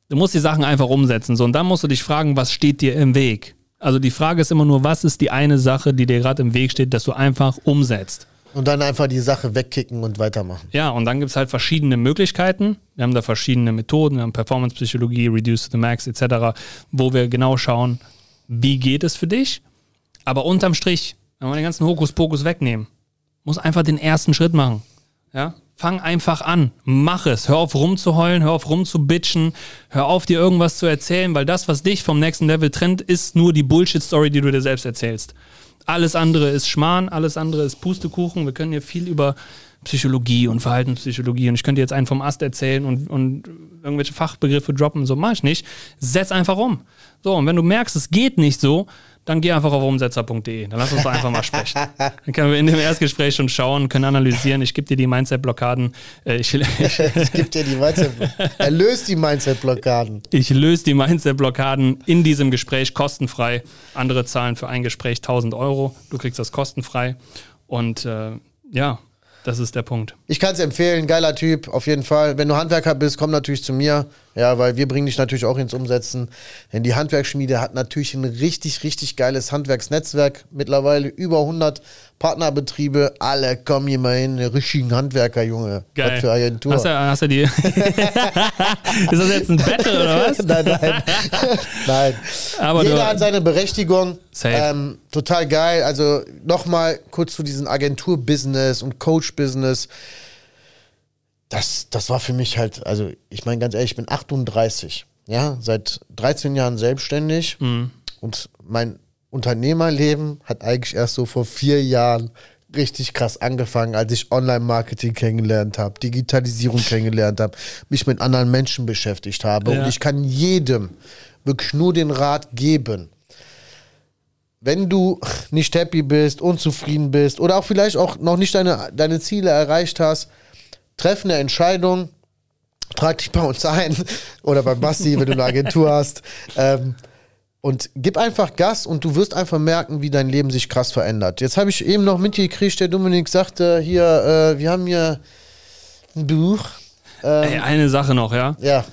Du musst die Sachen einfach umsetzen. So, und dann musst du dich fragen, was steht dir im Weg? Also die Frage ist immer nur, was ist die eine Sache, die dir gerade im Weg steht, dass du einfach umsetzt? Und dann einfach die Sache wegkicken und weitermachen. Ja, und dann gibt es halt verschiedene Möglichkeiten. Wir haben da verschiedene Methoden, wir haben Performance-Psychologie, Reduce to the Max etc., wo wir genau schauen, wie geht es für dich. Aber unterm Strich, wenn wir den ganzen Hokuspokus wegnehmen, muss einfach den ersten Schritt machen. Ja? Fang einfach an, mach es. Hör auf rumzuheulen, hör auf rumzubitchen, hör auf dir irgendwas zu erzählen, weil das, was dich vom nächsten Level trennt, ist nur die Bullshit-Story, die du dir selbst erzählst. Alles andere ist Schmarrn, alles andere ist Pustekuchen. Wir können hier viel über Psychologie und Verhaltenspsychologie und ich könnte jetzt einen vom Ast erzählen und, und irgendwelche Fachbegriffe droppen, so mach ich nicht. Setz einfach um. So, und wenn du merkst, es geht nicht so, dann geh einfach auf umsetzer.de. Dann lass uns doch einfach mal sprechen. Dann können wir in dem Erstgespräch schon schauen, können analysieren. Ich gebe dir die Mindset-Blockaden. Äh, Ich, ich, Es gibt ja die Mindset. er löst die Mindset-Blockaden. ich löse die Mindset-Blockaden in diesem Gespräch kostenfrei. Andere zahlen für ein Gespräch 1000 Euro. Du kriegst das kostenfrei. Und äh, ja, Das ist der Punkt. Ich kann es empfehlen, geiler Typ, auf jeden Fall. Wenn du Handwerker bist, komm natürlich zu mir. Ja, weil wir bringen dich natürlich auch ins Umsetzen. Denn die Handwerksschmiede hat natürlich ein richtig, richtig geiles Handwerksnetzwerk. Mittlerweile über 100 Partnerbetriebe. Alle kommen hier mal hin. Richtigen Handwerker, Junge. Geil. Was für Agentur. Hast du, hast du die. ist das jetzt ein Battle oder was? nein, nein. nein. Aber Jeder hat seine Berechtigung. Safe. Ähm, total geil. Also nochmal kurz zu diesem Agentur-Business und Coach-Business. Das, das war für mich halt, also ich meine ganz ehrlich, ich bin 38, ja, seit 13 Jahren selbstständig Mhm. und mein Unternehmerleben hat eigentlich erst so vor vier Jahren richtig krass angefangen, als ich Online-Marketing kennengelernt habe, Digitalisierung kennengelernt habe, mich mit anderen Menschen beschäftigt habe. Ja. Und ich kann jedem wirklich nur den Rat geben, wenn du nicht happy bist, unzufrieden bist oder auch vielleicht auch noch nicht deine, deine Ziele erreicht hast, treff eine Entscheidung, trag dich bei uns ein oder bei Basti, wenn du eine Agentur hast. Ähm, und gib einfach Gas und du wirst einfach merken, wie dein Leben sich krass verändert. Jetzt habe ich eben noch mitgekriegt, der Dominik sagte hier, äh, wir haben hier ein Buch. Ey, eine Sache noch, ja. Ja,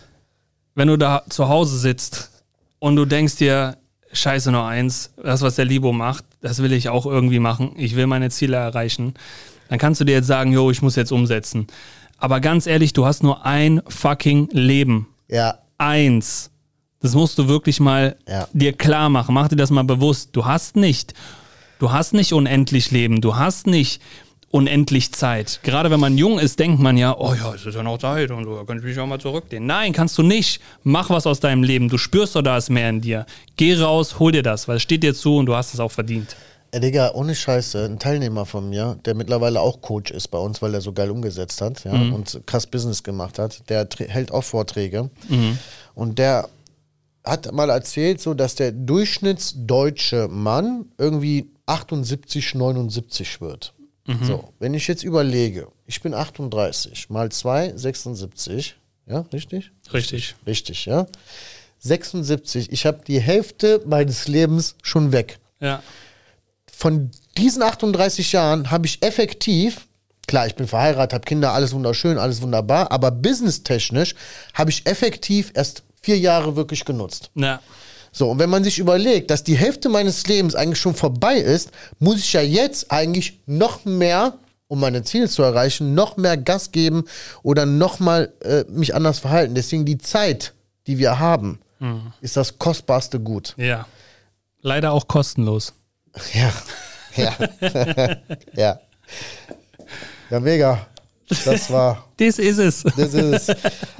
Wenn du da zu Hause sitzt und du denkst dir, scheiße nur eins, das, was der Libo macht, das will ich auch irgendwie machen. Ich will meine Ziele erreichen. Dann kannst du dir jetzt sagen, jo, ich muss jetzt umsetzen. Aber ganz ehrlich, du hast nur ein fucking Leben. ja, Eins. Das musst du wirklich mal Ja. dir klar machen. Mach dir das mal bewusst. Du hast nicht, du hast nicht unendlich Leben. Du hast nicht unendlich Zeit. Gerade wenn man jung ist, denkt man ja, oh ja, es ist ja noch Zeit und so, da kann ich mich auch mal zurücklehnen. Nein, kannst du nicht. Mach was aus deinem Leben. Du spürst doch, da ist mehr in dir. Geh raus, hol dir das, weil es steht dir zu und du hast es auch verdient. Ey, Digga, ohne Scheiße, ein Teilnehmer von mir, der mittlerweile auch Coach ist bei uns, weil er so geil umgesetzt hat ja, und krass Business gemacht hat, der hält auch Vorträge. Und der hat mal erzählt, so dass der durchschnittsdeutsche Mann irgendwie 78, 79 wird. So, wenn ich jetzt überlege, ich bin 38, mal 2, 76, ja, richtig? Richtig. Richtig, ja. 76, ich habe die Hälfte meines Lebens schon weg Ja. Von diesen 38 Jahren habe ich effektiv, klar, ich bin verheiratet, habe Kinder, alles wunderschön, alles wunderbar, aber businesstechnisch habe ich effektiv erst vier Jahre wirklich genutzt. Ja. So, und wenn man sich überlegt, dass die Hälfte meines Lebens eigentlich schon vorbei ist, muss ich ja jetzt eigentlich noch mehr, um meine Ziele zu erreichen, noch mehr Gas geben oder noch mal äh, mich anders verhalten. Deswegen die Zeit, die wir haben, ist das kostbarste Gut. Ja. Leider auch kostenlos. Ja, ja, ja. Ja, mega. Das war, Das ist es. das ist es.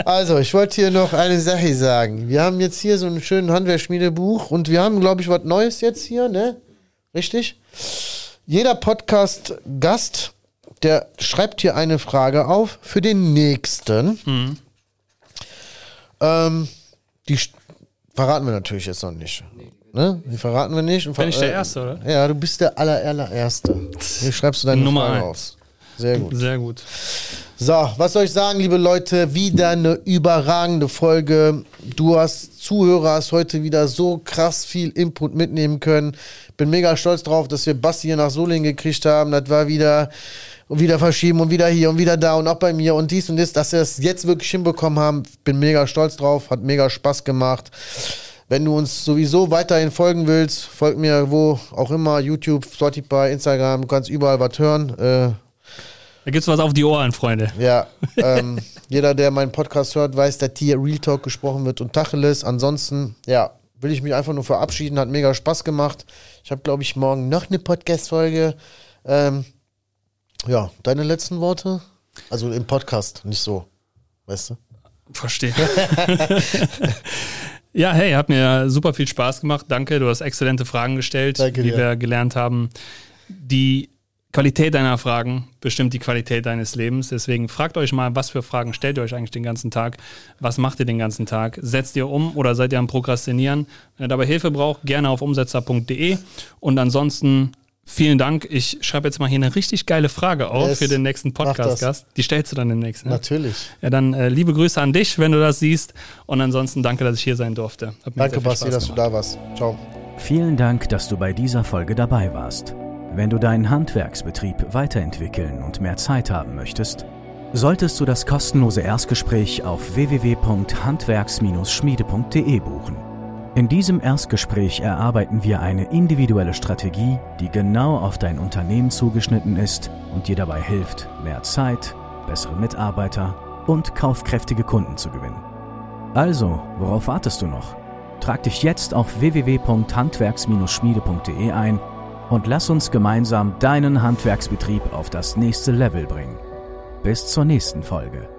Also, ich wollte hier noch eine Sache sagen. Wir haben jetzt hier so einen schönen Handwerksschmiedebuch und wir haben, glaube ich, was Neues jetzt hier, ne? Richtig? Jeder Podcast-Gast, der schreibt hier eine Frage auf für den nächsten. Ähm, die verraten wir natürlich jetzt noch nicht. Ne? Die verraten wir nicht. Und Bin ich der äh, Erste, oder? Ja, du bist der aller, allererste. Hier schreibst du deine Nummer Frage eins. auf. Sehr gut. Sehr gut. So, was soll ich sagen, liebe Leute? Wieder eine überragende Folge. Du hast Zuhörer, hast heute wieder so krass viel Input mitnehmen können. Bin mega stolz drauf, dass wir Basti hier nach Solingen gekriegt haben. Das war wieder und wieder verschieben und wieder hier und wieder da und auch bei mir und dies und das, dass wir es jetzt wirklich hinbekommen haben. Bin mega stolz drauf, hat mega Spaß gemacht. Wenn du uns sowieso weiterhin folgen willst, folg mir wo auch immer, YouTube, Spotify, Instagram, du kannst überall was hören. Äh, Da gibt's was auf die Ohren, Freunde. ja, ähm, jeder, der meinen Podcast hört, weiß, dass hier Real Talk gesprochen wird und Tacheles. Ansonsten, ja, will ich mich einfach nur verabschieden. Hat mega Spaß gemacht. Ich habe, glaube ich, morgen noch eine Podcast-Folge. Ähm, ja, deine letzten Worte? Also im Podcast, nicht so. Weißt du? Verstehe. ja, hey, hat mir super viel Spaß gemacht. Danke, du hast exzellente Fragen gestellt, Danke wie dir. wir gelernt haben. Die Qualität deiner Fragen bestimmt die Qualität deines Lebens. Deswegen fragt euch mal, was für Fragen stellt ihr euch eigentlich den ganzen Tag? Was macht ihr den ganzen Tag? Setzt ihr um oder seid ihr am Prokrastinieren? Wenn ihr dabei Hilfe braucht, gerne auf umsetzer.de. Und ansonsten vielen Dank. Ich schreibe jetzt mal hier eine richtig geile Frage auf Yes. für den nächsten. Podcast-Gast. Die stellst du dann demnächst. Ne? Natürlich. Ja, dann äh, liebe Grüße an dich, wenn du das siehst. Und ansonsten danke, dass ich hier sein durfte. Hat mir Danke, Basti, dass du da warst. Ciao. Vielen Dank, dass du bei dieser Folge dabei warst. Wenn du deinen Handwerksbetrieb weiterentwickeln und mehr Zeit haben möchtest, solltest du das kostenlose Erstgespräch auf www.handwerks-schmiede.de buchen. In diesem Erstgespräch erarbeiten wir eine individuelle Strategie, die genau auf dein Unternehmen zugeschnitten ist und dir dabei hilft, mehr Zeit, bessere Mitarbeiter und kaufkräftige Kunden zu gewinnen. Also, worauf wartest du noch? Trag dich jetzt auf www.handwerks-schmiede.de ein und lass uns gemeinsam deinen Handwerksbetrieb auf das nächste Level bringen. Bis zur nächsten Folge.